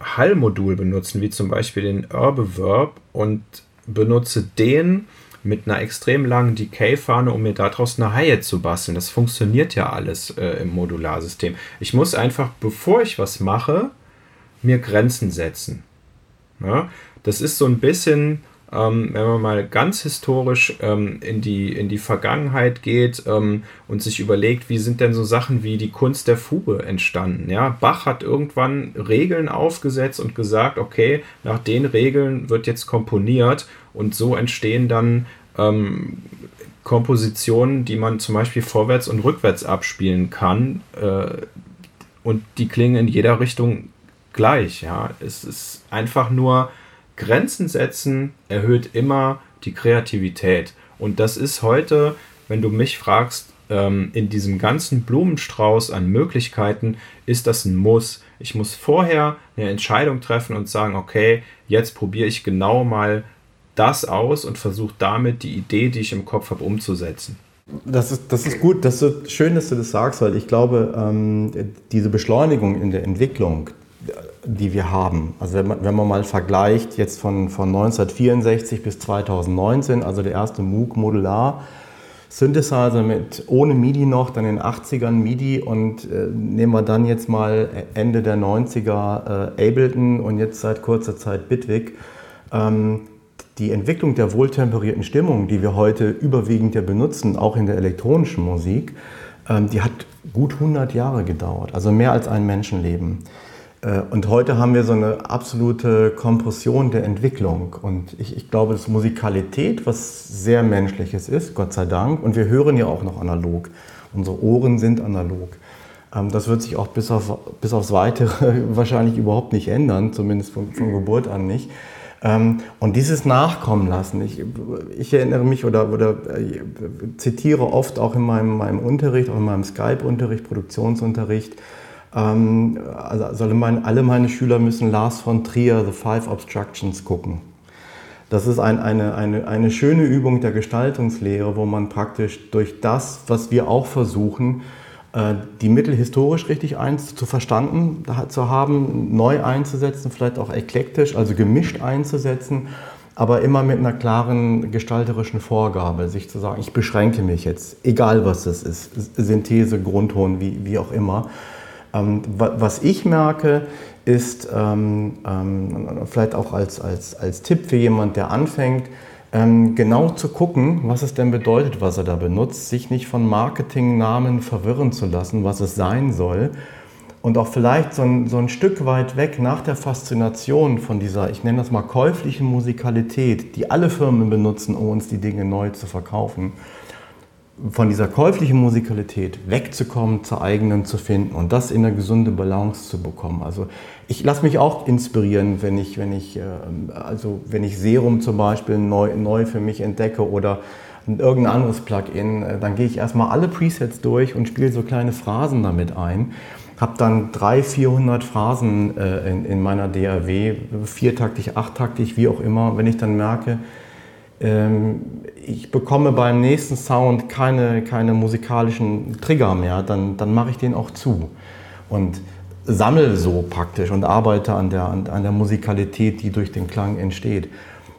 Hallmodul benutzen, wie zum Beispiel den Herbeverb und benutze den mit einer extrem langen Decay-Fahne, um mir daraus eine Haie zu basteln. Das funktioniert ja alles äh, im Modularsystem. Ich muss einfach, bevor ich was mache, mir Grenzen setzen. Ja? Das ist so ein bisschen ähm, wenn man mal ganz historisch ähm, in, die, in die Vergangenheit geht ähm, und sich überlegt, wie sind denn so Sachen wie die Kunst der Fuge entstanden. Ja? Bach hat irgendwann Regeln aufgesetzt und gesagt, okay, nach den Regeln wird jetzt komponiert und so entstehen dann ähm, Kompositionen, die man zum Beispiel vorwärts und rückwärts abspielen kann äh, und die klingen in jeder Richtung gleich. Ja? Es ist einfach nur Grenzen setzen erhöht immer die Kreativität. Und das ist heute, wenn du mich fragst, ähm, in diesem ganzen Blumenstrauß an Möglichkeiten ist das ein Muss. Ich muss vorher eine Entscheidung treffen und sagen, okay, jetzt probiere ich genau mal das aus und versuche damit die Idee, die ich im Kopf habe, umzusetzen. Das ist, das ist gut, das ist schön, dass du das sagst, weil ich glaube, ähm, diese Beschleunigung in der Entwicklung, die wir haben. Also wenn man, wenn man mal vergleicht jetzt von, von 1964 bis 2019, also der erste Moog Modular Synthesizer mit ohne MIDI noch, dann in den 80ern MIDI und äh, nehmen wir dann jetzt mal Ende der 90er äh, Ableton und jetzt seit kurzer Zeit Bitwig. Ähm, die Entwicklung der wohltemperierten Stimmung, die wir heute überwiegend ja benutzen, auch in der elektronischen Musik, ähm, die hat gut 100 Jahre gedauert, also mehr als ein Menschenleben. Äh, und heute haben wir so eine absolute Kompression der Entwicklung. Und ich, ich glaube, dass Musikalität was sehr Menschliches ist, Gott sei Dank. Und wir hören ja auch noch analog. Unsere Ohren sind analog. Ähm, das wird sich auch bis, auf, bis aufs Weitere wahrscheinlich überhaupt nicht ändern, zumindest von, von Geburt an nicht. Ähm, und dieses Nachkommen lassen. Ich, ich erinnere mich oder, oder äh, zitiere oft auch in meinem, meinem Unterricht, auch in meinem Skype-Unterricht, Produktionsunterricht, ähm, also, also mein, alle meine Schüler müssen Lars von Trier, The Five Obstructions, gucken. Das ist ein, eine, eine, eine schöne Übung der Gestaltungslehre, wo man praktisch durch das, was wir auch versuchen, äh, die Mittel historisch richtig eins zu verstanden zu haben, neu einzusetzen, vielleicht auch eklektisch, also gemischt einzusetzen, aber immer mit einer klaren gestalterischen Vorgabe, sich zu sagen, ich beschränke mich jetzt, egal was das ist, Synthese, Grundton, wie, wie auch immer. Ähm, was ich merke, ist ähm, ähm, vielleicht auch als, als, als Tipp für jemand, der anfängt, ähm, genau zu gucken, was es denn bedeutet, was er da benutzt, sich nicht von Marketingnamen verwirren zu lassen, was es sein soll. Und auch vielleicht so ein, so ein Stück weit weg nach der Faszination von dieser, ich nenne das mal käuflichen Musikalität, die alle Firmen benutzen, um uns die Dinge neu zu verkaufen von dieser käuflichen Musikalität wegzukommen, zur eigenen zu finden und das in eine gesunde Balance zu bekommen. Also ich lasse mich auch inspirieren, wenn ich, wenn ich, ähm, also wenn ich Serum zum Beispiel neu, neu für mich entdecke oder irgendein anderes Plugin, äh, dann gehe ich erstmal alle Presets durch und spiele so kleine Phrasen damit ein. Habe dann 300, 400 Phrasen äh, in, in meiner DAW, viertaktig, achttaktig, wie auch immer. Wenn ich dann merke, ich bekomme beim nächsten Sound keine, keine musikalischen Trigger mehr, dann, dann mache ich den auch zu. Und sammle so praktisch und arbeite an der, an, an der Musikalität, die durch den Klang entsteht.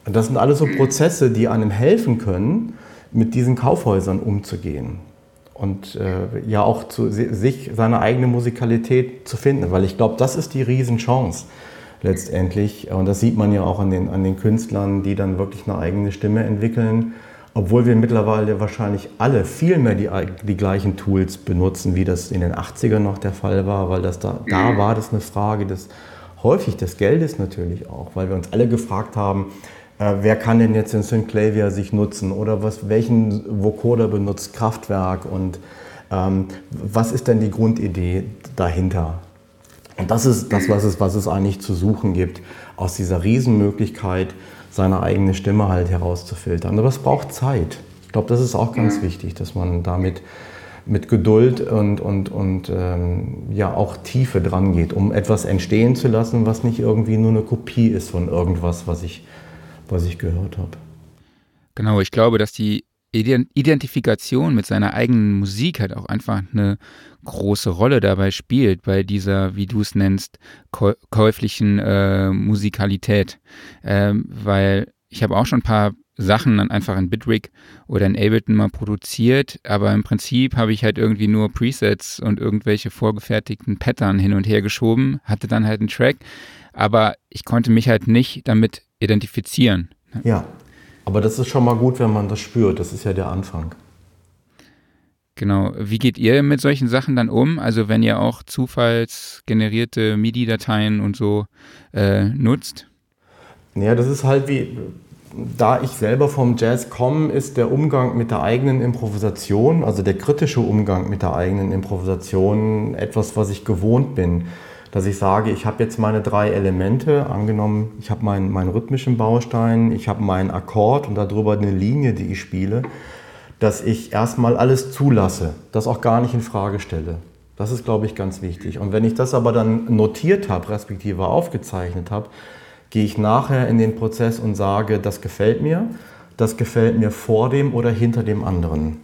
Und das sind alles so Prozesse, die einem helfen können, mit diesen Kaufhäusern umzugehen. Und äh, ja auch zu, sich seine eigene Musikalität zu finden, weil ich glaube, das ist die Riesenchance letztendlich. Und das sieht man ja auch an den, an den Künstlern, die dann wirklich eine eigene Stimme entwickeln. Obwohl wir mittlerweile wahrscheinlich alle viel mehr die, die gleichen Tools benutzen, wie das in den 80ern noch der Fall war, weil das da, da mhm. war das eine Frage des häufig des Geldes natürlich auch, weil wir uns alle gefragt haben, äh, wer kann denn jetzt den Synclavier sich nutzen oder was, welchen Vocoder benutzt Kraftwerk und ähm, was ist denn die Grundidee dahinter? Und das ist das, was es, was es eigentlich zu suchen gibt, aus dieser Riesenmöglichkeit, seine eigene Stimme halt herauszufiltern. Aber es braucht Zeit. Ich glaube, das ist auch ganz wichtig, dass man damit mit Geduld und, und, und ähm, ja auch Tiefe dran geht, um etwas entstehen zu lassen, was nicht irgendwie nur eine Kopie ist von irgendwas, was ich, was ich gehört habe. Genau, ich glaube, dass die Identifikation mit seiner eigenen Musik halt auch einfach eine große Rolle dabei spielt, bei dieser, wie du es nennst, käuflichen äh, Musikalität. Ähm, weil ich habe auch schon ein paar Sachen dann einfach in Bitwig oder in Ableton mal produziert, aber im Prinzip habe ich halt irgendwie nur Presets und irgendwelche vorgefertigten Pattern hin und her geschoben, hatte dann halt einen Track, aber ich konnte mich halt nicht damit identifizieren. Ja, aber das ist schon mal gut, wenn man das spürt. Das ist ja der Anfang. Genau. Wie geht ihr mit solchen Sachen dann um? Also wenn ihr auch zufallsgenerierte MIDI-Dateien und so äh, nutzt? Ja, das ist halt wie, da ich selber vom Jazz komme, ist der Umgang mit der eigenen Improvisation, also der kritische Umgang mit der eigenen Improvisation etwas, was ich gewohnt bin dass ich sage, ich habe jetzt meine drei Elemente, angenommen, ich habe meinen, meinen rhythmischen Baustein, ich habe meinen Akkord und darüber eine Linie, die ich spiele, dass ich erstmal alles zulasse, das auch gar nicht in Frage stelle. Das ist, glaube ich, ganz wichtig. Und wenn ich das aber dann notiert habe, respektive aufgezeichnet habe, gehe ich nachher in den Prozess und sage, das gefällt mir, das gefällt mir vor dem oder hinter dem anderen.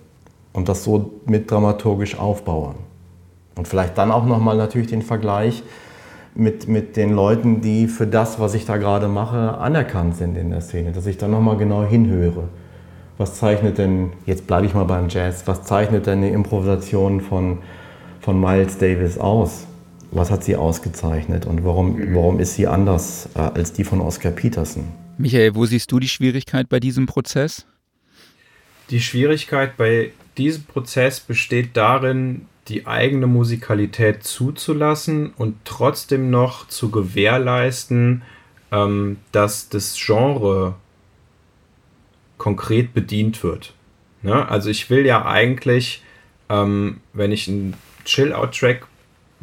Und das so mit dramaturgisch aufbauen. Und vielleicht dann auch nochmal natürlich den Vergleich mit, mit den Leuten, die für das, was ich da gerade mache, anerkannt sind in der Szene. Dass ich da nochmal genau hinhöre. Was zeichnet denn, jetzt bleibe ich mal beim Jazz, was zeichnet denn die Improvisation von, von Miles Davis aus? Was hat sie ausgezeichnet und warum, warum ist sie anders äh, als die von Oscar Peterson? Michael, wo siehst du die Schwierigkeit bei diesem Prozess? Die Schwierigkeit bei diesem Prozess besteht darin, die eigene Musikalität zuzulassen und trotzdem noch zu gewährleisten, ähm, dass das Genre konkret bedient wird. Ne? Also ich will ja eigentlich, ähm, wenn ich einen Chill-Out-Track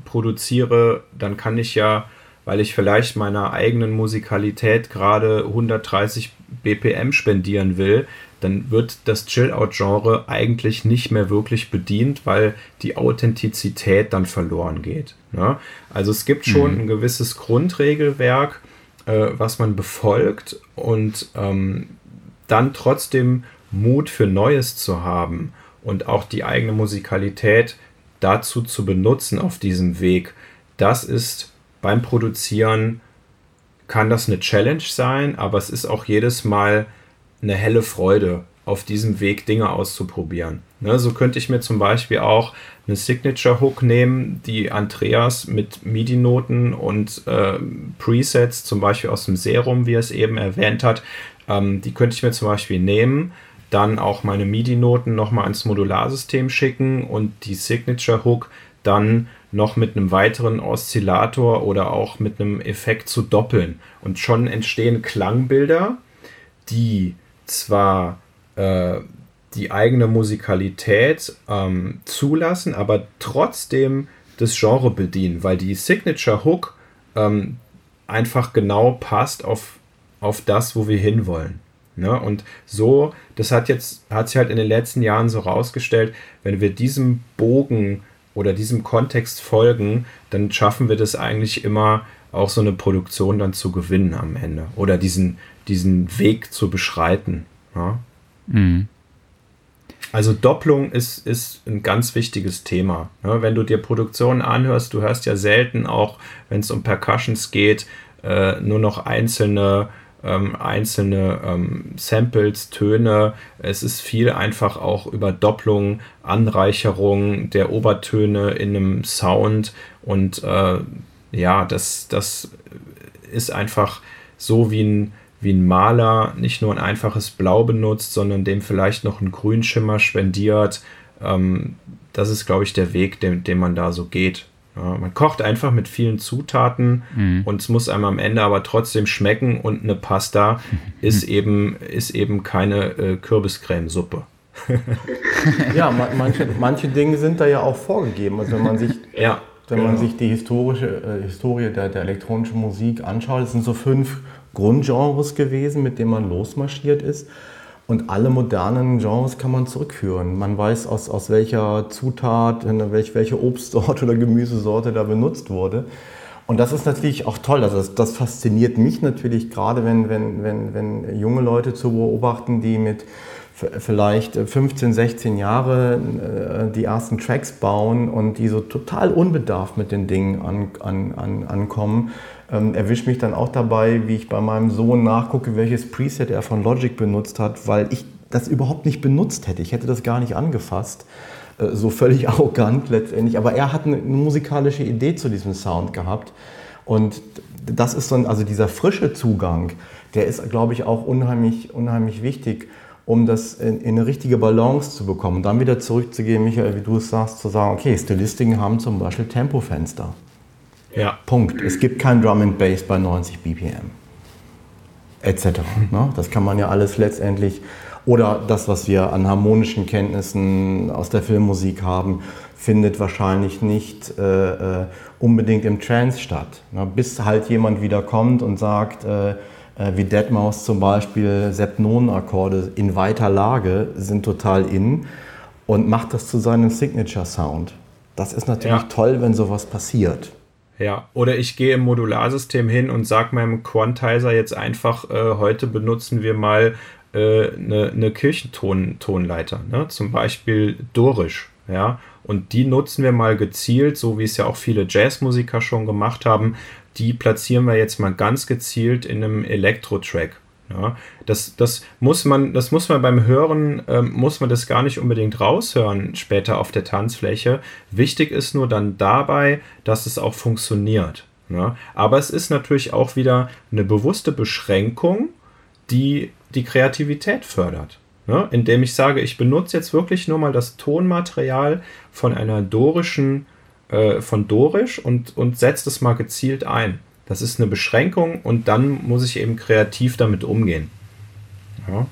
produziere, dann kann ich ja, weil ich vielleicht meiner eigenen Musikalität gerade 130 BPM spendieren will, dann wird das Chill-Out-Genre eigentlich nicht mehr wirklich bedient, weil die Authentizität dann verloren geht. Ne? Also es gibt schon mhm. ein gewisses Grundregelwerk, äh, was man befolgt und ähm, dann trotzdem Mut für Neues zu haben und auch die eigene Musikalität dazu zu benutzen auf diesem Weg, das ist beim Produzieren, kann das eine Challenge sein, aber es ist auch jedes Mal eine helle Freude, auf diesem Weg Dinge auszuprobieren. Ne, so könnte ich mir zum Beispiel auch eine Signature Hook nehmen, die Andreas mit MIDI-Noten und äh, Presets, zum Beispiel aus dem Serum, wie er es eben erwähnt hat, ähm, die könnte ich mir zum Beispiel nehmen, dann auch meine MIDI-Noten nochmal ins Modularsystem schicken und die Signature Hook dann noch mit einem weiteren Oszillator oder auch mit einem Effekt zu doppeln. Und schon entstehen Klangbilder, die zwar äh, die eigene Musikalität ähm, zulassen, aber trotzdem das Genre bedienen, weil die Signature Hook ähm, einfach genau passt auf, auf das, wo wir hinwollen. Ne? Und so, das hat jetzt, hat sich halt in den letzten Jahren so rausgestellt, wenn wir diesem Bogen oder diesem Kontext folgen, dann schaffen wir das eigentlich immer auch so eine Produktion dann zu gewinnen am Ende oder diesen, diesen Weg zu beschreiten. Ja? Mhm. Also Doppelung ist, ist ein ganz wichtiges Thema. Ja, wenn du dir Produktionen anhörst, du hörst ja selten auch, wenn es um Percussions geht, äh, nur noch einzelne, ähm, einzelne ähm, Samples, Töne. Es ist viel einfach auch über Doppelung, Anreicherung der Obertöne in einem Sound und äh, ja, das, das ist einfach so wie ein wie ein Maler nicht nur ein einfaches Blau benutzt, sondern dem vielleicht noch einen Grünschimmer spendiert. Ähm, das ist, glaube ich, der Weg, den, den man da so geht. Ja, man kocht einfach mit vielen Zutaten mhm. und es muss einem am Ende aber trotzdem schmecken und eine Pasta ist eben, ist eben keine äh, Kürbiscremesuppe. ja, manche, manche Dinge sind da ja auch vorgegeben. Also wenn man sich, ja, wenn man genau. sich die historische äh, Historie der, der elektronischen Musik anschaut, es sind so fünf Grundgenres gewesen, mit denen man losmarschiert ist. Und alle modernen Genres kann man zurückführen. Man weiß, aus, aus welcher Zutat, welche, welche Obstsorte oder Gemüsesorte da benutzt wurde. Und das ist natürlich auch toll. Also das, das fasziniert mich natürlich gerade, wenn, wenn, wenn, wenn junge Leute zu beobachten, die mit vielleicht 15, 16 Jahre äh, die ersten Tracks bauen und die so total unbedarft mit den Dingen an, an, an, ankommen ähm, erwischt mich dann auch dabei, wie ich bei meinem Sohn nachgucke, welches Preset er von Logic benutzt hat, weil ich das überhaupt nicht benutzt hätte. Ich hätte das gar nicht angefasst. Äh, so völlig arrogant letztendlich. Aber er hat eine, eine musikalische Idee zu diesem Sound gehabt. Und das ist so ein, also dieser frische Zugang, der ist, glaube ich, auch unheimlich, unheimlich wichtig, um das in, in, eine richtige Balance zu bekommen. Und dann wieder zurückzugehen, Michael, wie du es sagst, zu sagen, okay, Stilistiken haben zum Beispiel Tempofenster. Ja. Punkt. Es gibt kein Drum and Bass bei 90 BPM. Etc. Ne? Das kann man ja alles letztendlich. Oder das, was wir an harmonischen Kenntnissen aus der Filmmusik haben, findet wahrscheinlich nicht äh, äh unbedingt im Trance statt. Ne? Bis halt jemand wieder kommt und sagt, äh, äh wie Deadmau5 zum Beispiel, Septonenakkorde in weiter Lage sind total in und macht das zu seinem Signature-Sound. Das ist natürlich ja. toll, wenn sowas passiert. Ja, oder ich gehe im Modularsystem hin und sage meinem Quantizer jetzt einfach, äh, heute benutzen wir mal eine äh, ne, ne Kirchentonleiter, ne? zum Beispiel Dorisch. Ja, und die nutzen wir mal gezielt, so wie es ja auch viele Jazzmusiker schon gemacht haben. Die platzieren wir jetzt mal ganz gezielt in einem Elektro-Track. Ja, das, das, muss man, das muss man beim Hören, ähm, muss man das gar nicht unbedingt raushören später auf der Tanzfläche. Wichtig ist nur dann dabei, dass es auch funktioniert. Ja, aber es ist natürlich auch wieder eine bewusste Beschränkung, die die Kreativität fördert. Ja, indem ich sage, ich benutze jetzt wirklich nur mal das Tonmaterial von einer dorischen, äh, von Dorisch und, und setze das mal gezielt ein. Das ist eine Beschränkung und dann muss ich eben kreativ damit umgehen. Ja.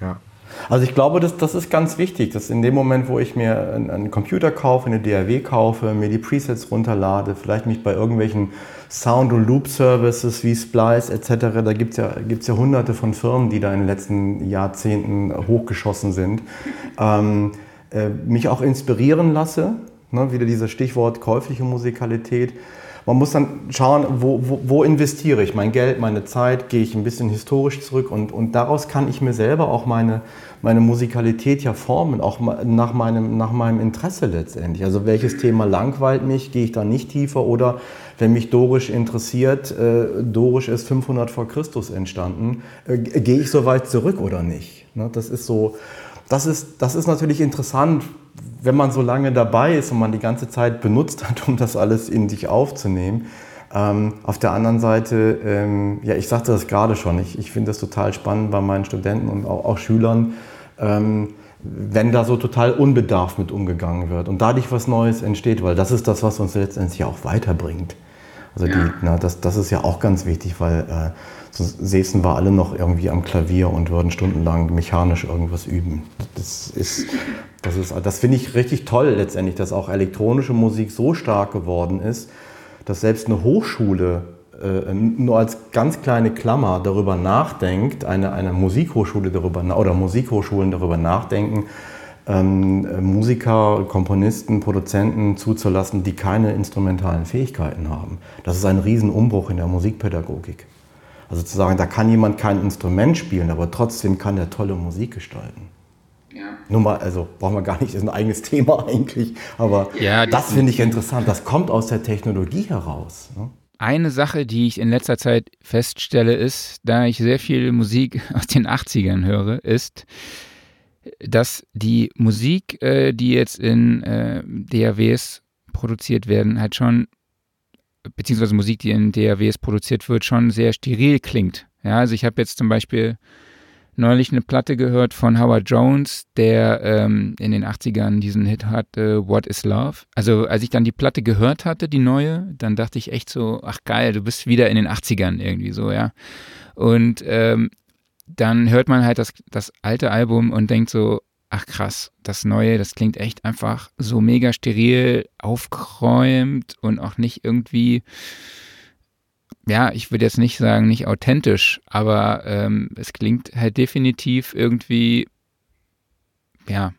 ja. Also ich glaube, das, das ist ganz wichtig, dass in dem Moment, wo ich mir einen, einen Computer kaufe, eine DAW kaufe, mir die Presets runterlade, vielleicht mich bei irgendwelchen Sound- und Loop-Services wie Splice etc., da gibt es ja, gibt's ja hunderte von Firmen, die da in den letzten Jahrzehnten hochgeschossen sind, ähm, äh, mich auch inspirieren lasse, ne, wieder dieses Stichwort käufliche Musikalität, man muss dann schauen, wo, wo, wo, investiere ich mein Geld, meine Zeit, gehe ich ein bisschen historisch zurück? Und, und daraus kann ich mir selber auch meine, meine Musikalität ja formen, auch nach meinem, nach meinem Interesse letztendlich. Also welches Thema langweilt mich, gehe ich da nicht tiefer? Oder wenn mich Dorisch interessiert, äh, Dorisch ist 500 vor Christus entstanden, äh, gehe ich so weit zurück oder nicht? Ne, das ist so, das ist, das ist natürlich interessant, wenn man so lange dabei ist und man die ganze Zeit benutzt hat, um das alles in sich aufzunehmen. Ähm, auf der anderen Seite, ähm, ja, ich sagte das gerade schon, ich, ich finde das total spannend bei meinen Studenten und auch, auch Schülern, ähm, wenn da so total unbedarft mit umgegangen wird und dadurch was Neues entsteht, weil das ist das, was uns letztendlich auch weiterbringt. Also die, na, das, das ist ja auch ganz wichtig, weil äh, sonst säßen wir alle noch irgendwie am Klavier und würden stundenlang mechanisch irgendwas üben. Das ist, das ist, das finde ich richtig toll letztendlich, dass auch elektronische Musik so stark geworden ist, dass selbst eine Hochschule äh, nur als ganz kleine Klammer darüber nachdenkt, eine, eine Musikhochschule darüber oder Musikhochschulen darüber nachdenken, ähm, Musiker, Komponisten, Produzenten zuzulassen, die keine instrumentalen Fähigkeiten haben. Das ist ein Riesenumbruch in der Musikpädagogik. Also zu sagen, da kann jemand kein Instrument spielen, aber trotzdem kann er tolle Musik gestalten. Ja. Nur mal, also brauchen wir gar nicht, ist ein eigenes Thema eigentlich, aber ja, das finde ich interessant. Das kommt aus der Technologie heraus. Ne? Eine Sache, die ich in letzter Zeit feststelle, ist, da ich sehr viel Musik aus den 80ern höre, ist, dass die Musik, äh, die jetzt in äh, DAWs produziert werden, halt schon, beziehungsweise Musik, die in DAWs produziert wird, schon sehr steril klingt. Ja, also ich habe jetzt zum Beispiel neulich eine Platte gehört von Howard Jones, der ähm, in den 80ern diesen Hit hatte, What is Love? Also als ich dann die Platte gehört hatte, die neue, dann dachte ich echt so, ach geil, du bist wieder in den 80ern irgendwie so, ja. Und ähm, dann hört man halt das, das alte Album und denkt so, ach krass, das neue, das klingt echt einfach so mega steril, aufgeräumt und auch nicht irgendwie ja, ich würde jetzt nicht sagen, nicht authentisch, aber ähm, es klingt halt definitiv irgendwie, ja,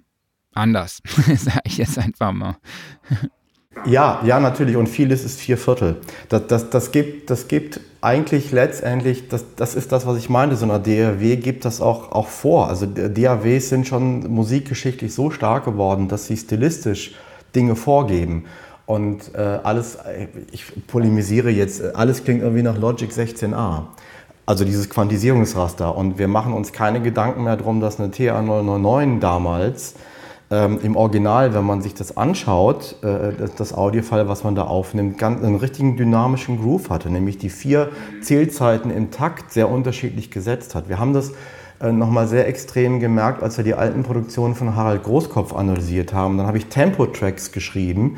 anders, sage ich jetzt einfach mal. Ja, ja, natürlich. Und vieles ist vier Viertel. Das, das, das, gibt, das gibt eigentlich letztendlich, das, das ist das, was ich meinte, so einer DAW gibt das auch, auch vor. Also DAWs sind schon musikgeschichtlich so stark geworden, dass sie stilistisch Dinge vorgeben. Und äh, alles, ich polemisiere jetzt, alles klingt irgendwie nach Logic 16a. Also dieses Quantisierungsraster. Und wir machen uns keine Gedanken mehr darum, dass eine TA999 damals ähm, im Original, wenn man sich das anschaut, äh, das, das Audiofile, was man da aufnimmt, ganz, einen richtigen dynamischen Groove hatte, nämlich die vier Zählzeiten im Takt sehr unterschiedlich gesetzt hat. Wir haben das äh, nochmal sehr extrem gemerkt, als wir die alten Produktionen von Harald Großkopf analysiert haben. Dann habe ich Tempo-Tracks geschrieben,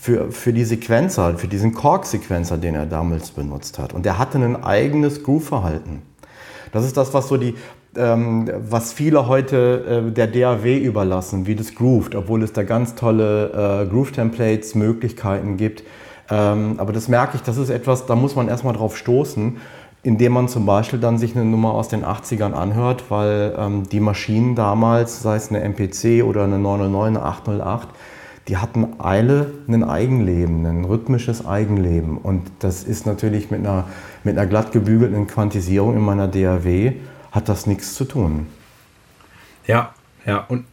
für, für die Sequenzer, für diesen Korg-Sequenzer, den er damals benutzt hat. Und der hatte ein eigenes Groove-Verhalten. Das ist das, was so die, ähm, was viele heute äh, der DAW überlassen, wie das grooved, obwohl es da ganz tolle äh, Groove-Templates, Möglichkeiten gibt. Ähm, aber das merke ich, das ist etwas, da muss man erstmal drauf stoßen, indem man zum Beispiel dann sich eine Nummer aus den 80ern anhört, weil ähm, die Maschinen damals, sei es eine MPC oder eine 909, eine 808, die hatten alle ein Eigenleben, ein rhythmisches Eigenleben. Und das ist natürlich mit einer, mit einer glatt gebügelten Quantisierung in meiner DAW, hat das nichts zu tun. Ja, ja, und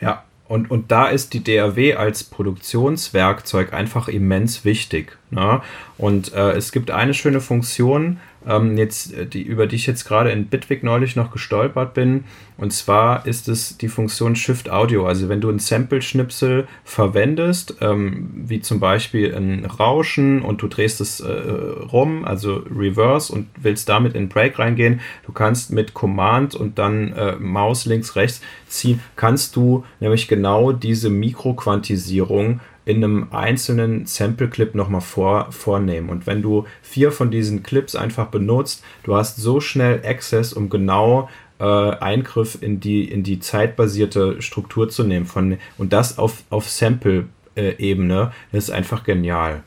ja, und, und da ist die DAW als Produktionswerkzeug einfach immens wichtig. Ne? Und äh, es gibt eine schöne Funktion, ähm, jetzt, äh, die, über die ich jetzt gerade in Bitwig neulich noch gestolpert bin. Und zwar ist es die Funktion Shift Audio. Also wenn du ein Sample-Schnipsel verwendest, ähm, wie zum Beispiel ein Rauschen und du drehst es äh, rum, also Reverse und willst damit in Break reingehen, du kannst mit Command und dann äh, Maus links, rechts ziehen, kannst du nämlich genau diese Mikroquantisierung in einem einzelnen Sample-Clip nochmal vor, vornehmen. Und wenn du vier von diesen Clips einfach benutzt, du hast so schnell Access, um genau äh, Eingriff in die, in die zeitbasierte Struktur zu nehmen. Von, und das auf, auf Sample-Ebene ist einfach genial.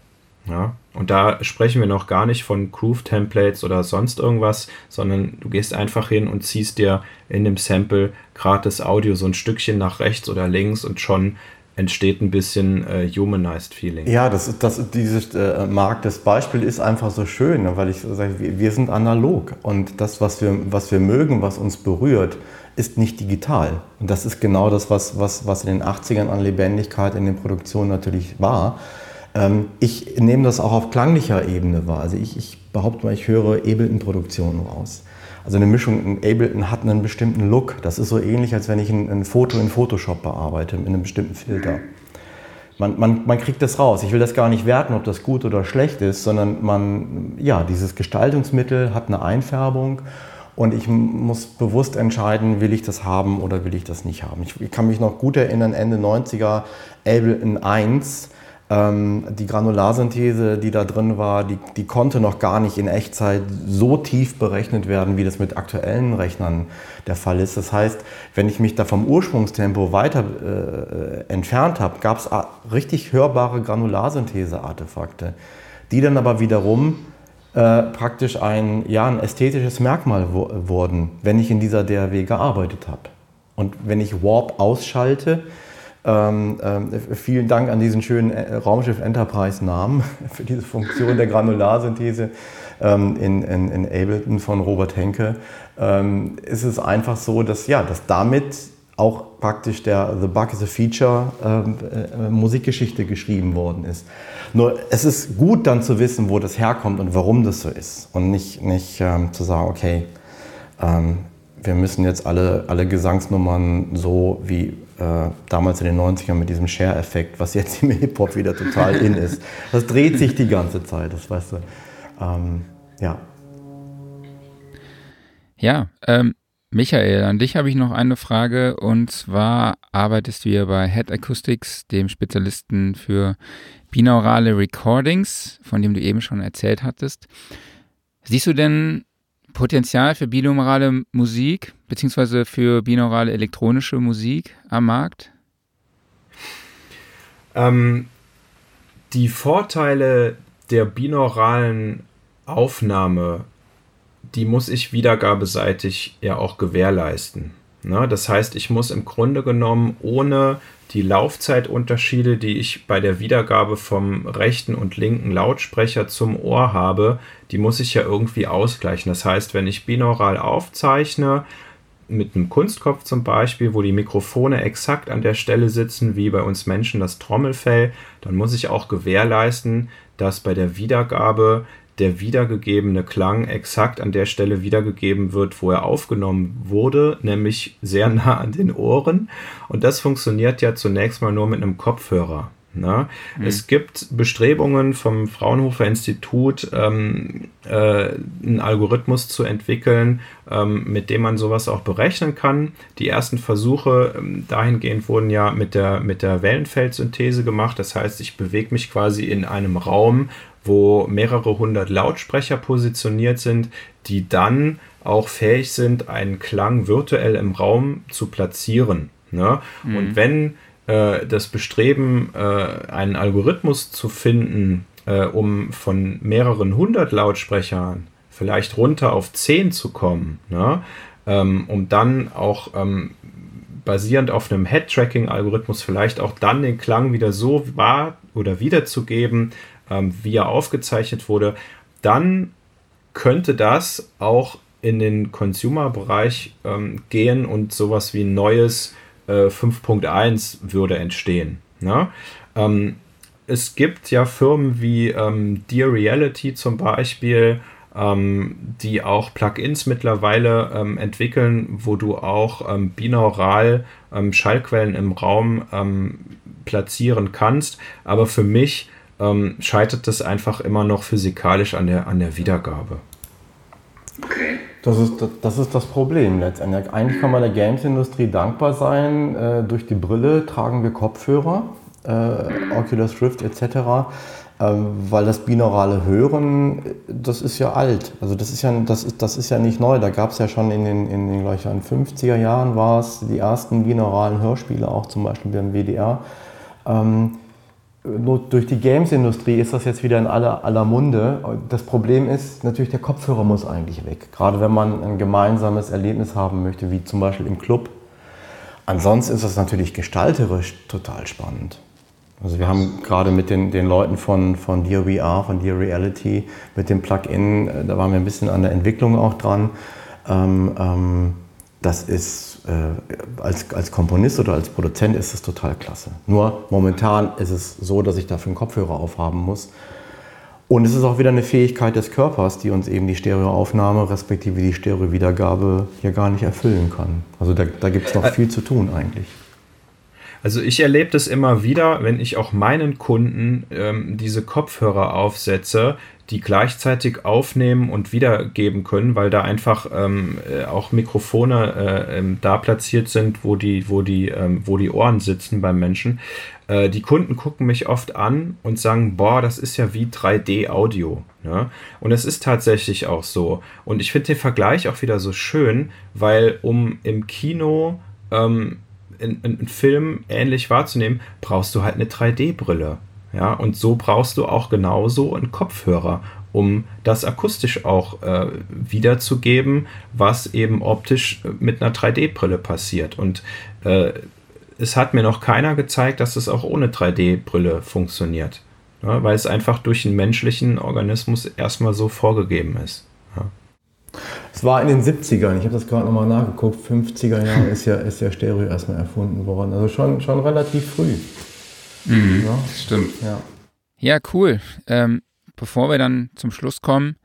Ja? Und da sprechen wir noch gar nicht von Groove-Templates oder sonst irgendwas, sondern du gehst einfach hin und ziehst dir in dem Sample das Audio so ein Stückchen nach rechts oder links und schon entsteht ein bisschen äh, humanized Feeling. Ja, das, das, dieses äh, Markt, das Beispiel ist einfach so schön, weil ich sage, wir, wir sind analog und das, was wir, was wir mögen, was uns berührt, ist nicht digital. Und das ist genau das, was, was, was in den 80ern an Lebendigkeit in den Produktionen natürlich war. Ähm, ich nehme das auch auf klanglicher Ebene wahr. Also ich, ich behaupte mal, ich höre Ableton-Produktionen raus. Also eine Mischung in Ableton hat einen bestimmten Look. Das ist so ähnlich, als wenn ich ein, ein Foto in Photoshop bearbeite, mit einem bestimmten Filter. Man, man, man, kriegt das raus. Ich will das gar nicht werten, ob das gut oder schlecht ist, sondern man, ja, dieses Gestaltungsmittel hat eine Einfärbung und ich muss bewusst entscheiden, will ich das haben oder will ich das nicht haben. Ich, ich kann mich noch gut erinnern, Ende 90er, Ableton 1, ähm, die Granularsynthese, die da drin war, die, die konnte noch gar nicht in Echtzeit so tief berechnet werden, wie das mit aktuellen Rechnern der Fall ist. Das heißt, wenn ich mich da vom Ursprungstempo weiter äh, entfernt habe, gab es richtig hörbare Granularsynthese-Artefakte, die dann aber wiederum äh, praktisch ein, ja, ein ästhetisches Merkmal wurden, wenn ich in dieser DAW gearbeitet habe. Und wenn ich Warp ausschalte, ähm, ähm, vielen Dank an diesen schönen äh, Raumschiff Enterprise Namen für diese Funktion der Granularsynthese ähm, in, in, in, Ableton von Robert Henke. Ähm, ist es einfach so, dass, ja, dass damit auch praktisch der The Bug is a Feature ähm, äh, Musikgeschichte geschrieben worden ist. Nur es ist gut dann zu wissen, wo das herkommt und warum das so ist und nicht, nicht ähm, zu sagen, okay, wir müssen jetzt alle, alle Gesangsnummern so wie äh, damals in den 90ern mit diesem Share-Effekt, was jetzt im Hip-Hop wieder total in ist. Das dreht sich die ganze Zeit, das weißt du. Ähm, ja. Ja, ähm, Michael, an dich habe ich noch eine Frage und zwar arbeitest du ja bei Head Acoustics, dem Spezialisten für binaurale Recordings, von dem du eben schon erzählt hattest. Siehst du denn Potenzial für binaurale Musik beziehungsweise für binaurale elektronische Musik am Markt? Ähm, die Vorteile der binauralen Aufnahme, die muss ich wiedergabeseitig ja auch gewährleisten. Ne? Das heißt, ich muss im Grunde genommen ohne die Laufzeitunterschiede, die ich bei der Wiedergabe vom rechten und linken Lautsprecher zum Ohr habe, die muss ich ja irgendwie ausgleichen. Das heißt, wenn ich binaural aufzeichne, mit einem Kunstkopf zum Beispiel, wo die Mikrofone exakt an der Stelle sitzen, wie bei uns Menschen das Trommelfell, dann muss ich auch gewährleisten, dass bei der Wiedergabe der wiedergegebene Klang exakt an der Stelle wiedergegeben wird, wo er aufgenommen wurde, nämlich sehr nah an den Ohren. Und das funktioniert ja zunächst mal nur mit einem Kopfhörer. Ne? Mhm. Es gibt Bestrebungen vom Fraunhofer Institut, ähm, äh, einen Algorithmus zu entwickeln, ähm, mit dem man sowas auch berechnen kann. Die ersten Versuche ähm, dahingehend wurden ja mit der, mit der Wellenfeldsynthese gemacht. Das heißt, ich bewege mich quasi in einem Raum, wo mehrere hundert Lautsprecher positioniert sind, die dann auch fähig sind, einen Klang virtuell im Raum zu platzieren. Ne? Mhm. Und wenn äh, das Bestreben, äh, einen Algorithmus zu finden, äh, um von mehreren hundert Lautsprechern vielleicht runter auf zehn zu kommen, ne? ähm, um dann auch ähm, basierend auf einem Head-Tracking-Algorithmus vielleicht auch dann den Klang wieder so wahr oder wiederzugeben, ähm, wie er aufgezeichnet wurde, dann könnte das auch in den Consumer-Bereich ähm, gehen und sowas wie ein neues äh, 5.1 würde entstehen. Ne? Ähm, es gibt ja Firmen wie ähm, Dear Reality zum Beispiel, ähm, die auch Plugins mittlerweile ähm, entwickeln, wo du auch ähm, binaural ähm, Schallquellen im Raum ähm, platzieren kannst. Aber für mich ähm, scheitert das einfach immer noch physikalisch an der, an der Wiedergabe. Okay. Das ist, das ist das Problem letztendlich. Eigentlich kann man der Games-Industrie dankbar sein. Äh, durch die Brille tragen wir Kopfhörer, äh, Oculus Rift etc. Ähm, weil das binaurale Hören, das ist ja alt. Also das ist ja, das ist, das ist ja nicht neu. Da gab es ja schon in den, in den, ich, 50er Jahren war es die ersten binauralen Hörspiele, auch zum Beispiel beim WDR. Ähm, durch die Games-Industrie ist das jetzt wieder in aller, aller Munde. Das Problem ist natürlich, der Kopfhörer muss eigentlich weg. Gerade wenn man ein gemeinsames Erlebnis haben möchte, wie zum Beispiel im Club. Ansonsten ist das natürlich gestalterisch total spannend. Also wir haben gerade mit den, den Leuten von, von Dear VR, von Dear Reality, mit dem Plugin, äh, da waren wir ein bisschen an der Entwicklung auch dran. Ähm, ähm, das ist äh, als, als Komponist oder als Produzent ist es total klasse. Nur momentan ist es so, dass ich dafür einen Kopfhörer aufhaben muss. Und es ist auch wieder eine Fähigkeit des Körpers, die uns eben die Stereoaufnahme respektive die Stereowiedergabe hier gar nicht erfüllen kann. Also da, da gibt es noch viel zu tun eigentlich. Also ich erlebe das immer wieder, wenn ich auch meinen Kunden ähm, diese Kopfhörer aufsetze, die gleichzeitig aufnehmen und wiedergeben können, weil da einfach ähm, äh, auch Mikrofone äh, ähm, da platziert sind, wo die, wo die, ähm, wo die Ohren sitzen beim Menschen. Äh, die Kunden gucken mich oft an und sagen, boah, das ist ja wie 3D-Audio. Ne? Und es ist tatsächlich auch so. Und ich finde den Vergleich auch wieder so schön, weil um im Kino ähm, einen Film ähnlich wahrzunehmen, brauchst du halt eine 3D-Brille. Ja, und so brauchst du auch genauso einen Kopfhörer, um das akustisch auch äh, wiederzugeben, was eben optisch mit einer 3D-Brille passiert. Und äh, es hat mir noch keiner gezeigt, dass es auch ohne 3D-Brille funktioniert. Ja, weil es einfach durch den menschlichen Organismus erstmal so vorgegeben ist. Ja. Es war in den 70ern, ich habe das gerade nochmal nachgeguckt, 50er Jahren ist ja, ist ja Stereo erstmal erfunden worden. Also schon, schon relativ früh. Mhm, ja. Stimmt. Ja, ja cool. Ähm, bevor wir dann zum Schluss kommen,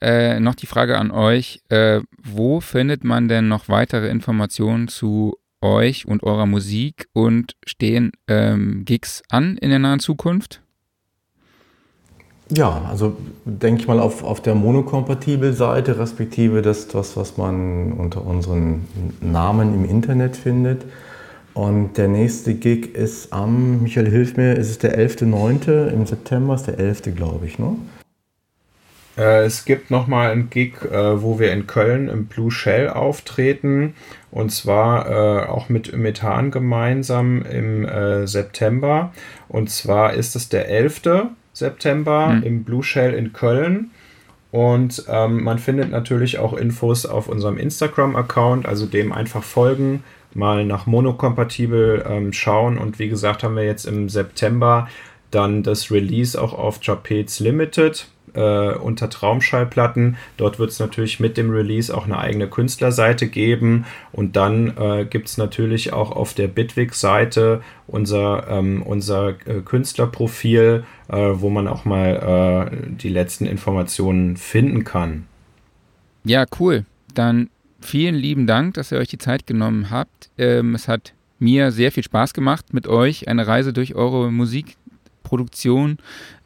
äh, noch die Frage an euch. Äh, wo findet man denn noch weitere Informationen zu euch und eurer Musik und stehen ähm, Gigs an in der nahen Zukunft? Ja, also denke ich mal auf, auf der Monokompatibel-Seite, respektive das, das, was man unter unseren Namen im Internet findet. Und der nächste Gig ist am, Michael hilf mir, ist es der 11.9. im September, ist der 11. glaube ich, ne? Äh, es gibt nochmal einen Gig, äh, wo wir in Köln im Blue Shell auftreten. Und zwar äh, auch mit Methan gemeinsam im September. Und zwar ist es der 11. September mhm. im Blue Shell in Köln. Und ähm, man findet natürlich auch Infos auf unserem Instagram-Account, also dem einfach folgen mal nach monokompatibel ähm, schauen. Und wie gesagt, haben wir jetzt im September dann das Release auch auf Trapez Limited äh, unter Traumschallplatten. Dort wird es natürlich mit dem Release auch eine eigene Künstlerseite geben. Und dann äh, gibt es natürlich auch auf der Bitwig-Seite unser, ähm, unser äh, Künstlerprofil, äh, wo man auch mal äh, die letzten Informationen finden kann. Ja, cool. Dann vielen lieben Dank, dass ihr euch die Zeit genommen habt. Ähm, es hat mir sehr viel Spaß gemacht, mit euch eine Reise durch eure Musikproduktion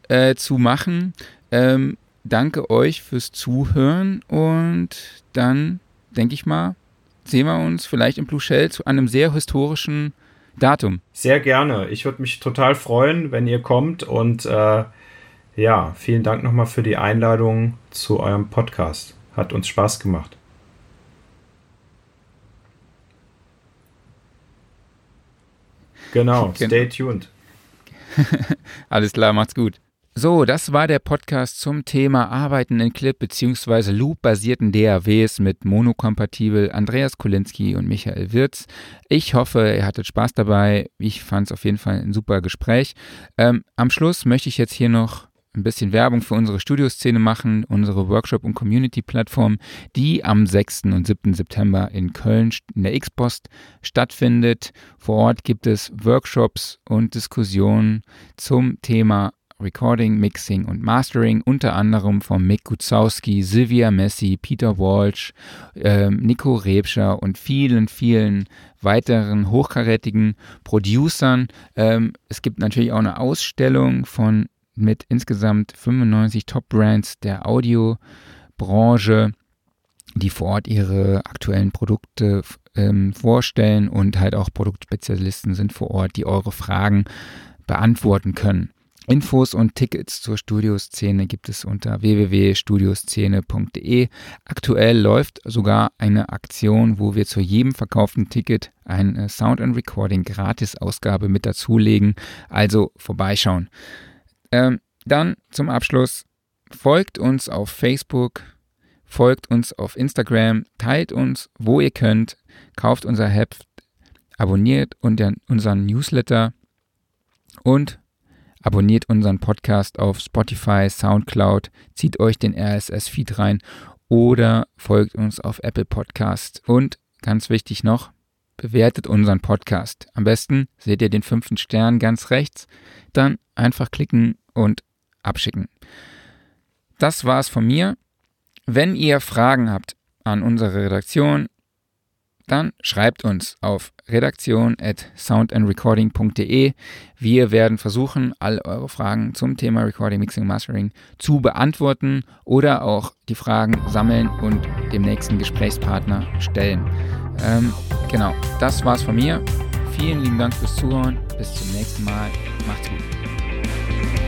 äh, zu machen. Ähm, danke euch fürs Zuhören und dann, denke ich mal, sehen wir uns vielleicht im Shell zu einem sehr historischen Datum. Sehr gerne. Ich würde mich total freuen, wenn ihr kommt und äh, ja, vielen Dank nochmal für die Einladung zu eurem Podcast. Hat uns Spaß gemacht. Genau, stay tuned. Alles klar, macht's gut. So, das war der Podcast zum Thema Arbeiten in Clip bzw. Loop-basierten DAWs mit monokompatibel Andreas Kolinski und Michael Wirz. Ich hoffe, ihr hattet Spaß dabei. Ich fand es auf jeden Fall ein super Gespräch. Ähm, am Schluss möchte ich jetzt hier noch ein bisschen Werbung für unsere Studioszene machen, unsere Workshop- und Community-Plattform, die am 6. und 7. September in Köln in der X-Post stattfindet. Vor Ort gibt es Workshops und Diskussionen zum Thema Recording, Mixing und Mastering, unter anderem von Mick Gutzowski, Sylvia Messi, Peter Walsh, äh, Nico Rebscher und vielen, vielen weiteren hochkarätigen Producern. Ähm, es gibt natürlich auch eine Ausstellung von mit insgesamt 95 Top-Brands der Audiobranche, die vor Ort ihre aktuellen Produkte ähm, vorstellen und halt auch Produktspezialisten sind vor Ort, die eure Fragen beantworten können. Infos und Tickets zur Studioszene gibt es unter www.studioszene.de. Aktuell läuft sogar eine Aktion, wo wir zu jedem verkauften Ticket eine Sound and Recording Gratis-Ausgabe mit dazulegen. Also vorbeischauen. Ähm, dann zum Abschluss, folgt uns auf Facebook, folgt uns auf Instagram, teilt uns, wo ihr könnt, kauft unser Heft, abonniert unseren Newsletter und abonniert unseren Podcast auf Spotify, SoundCloud, zieht euch den RSS-Feed rein oder folgt uns auf Apple Podcast. Und ganz wichtig noch, bewertet unseren Podcast. Am besten seht ihr den fünften Stern ganz rechts. Dann einfach klicken und abschicken. Das war's von mir. Wenn ihr Fragen habt an unsere Redaktion, dann schreibt uns auf redaktion@soundandrecording.de. Wir werden versuchen, all eure Fragen zum Thema Recording, Mixing, Mastering zu beantworten oder auch die Fragen sammeln und dem nächsten Gesprächspartner stellen. Ähm, genau, das war's von mir. Vielen lieben Dank fürs Zuhören. Bis zum nächsten Mal. Macht's gut.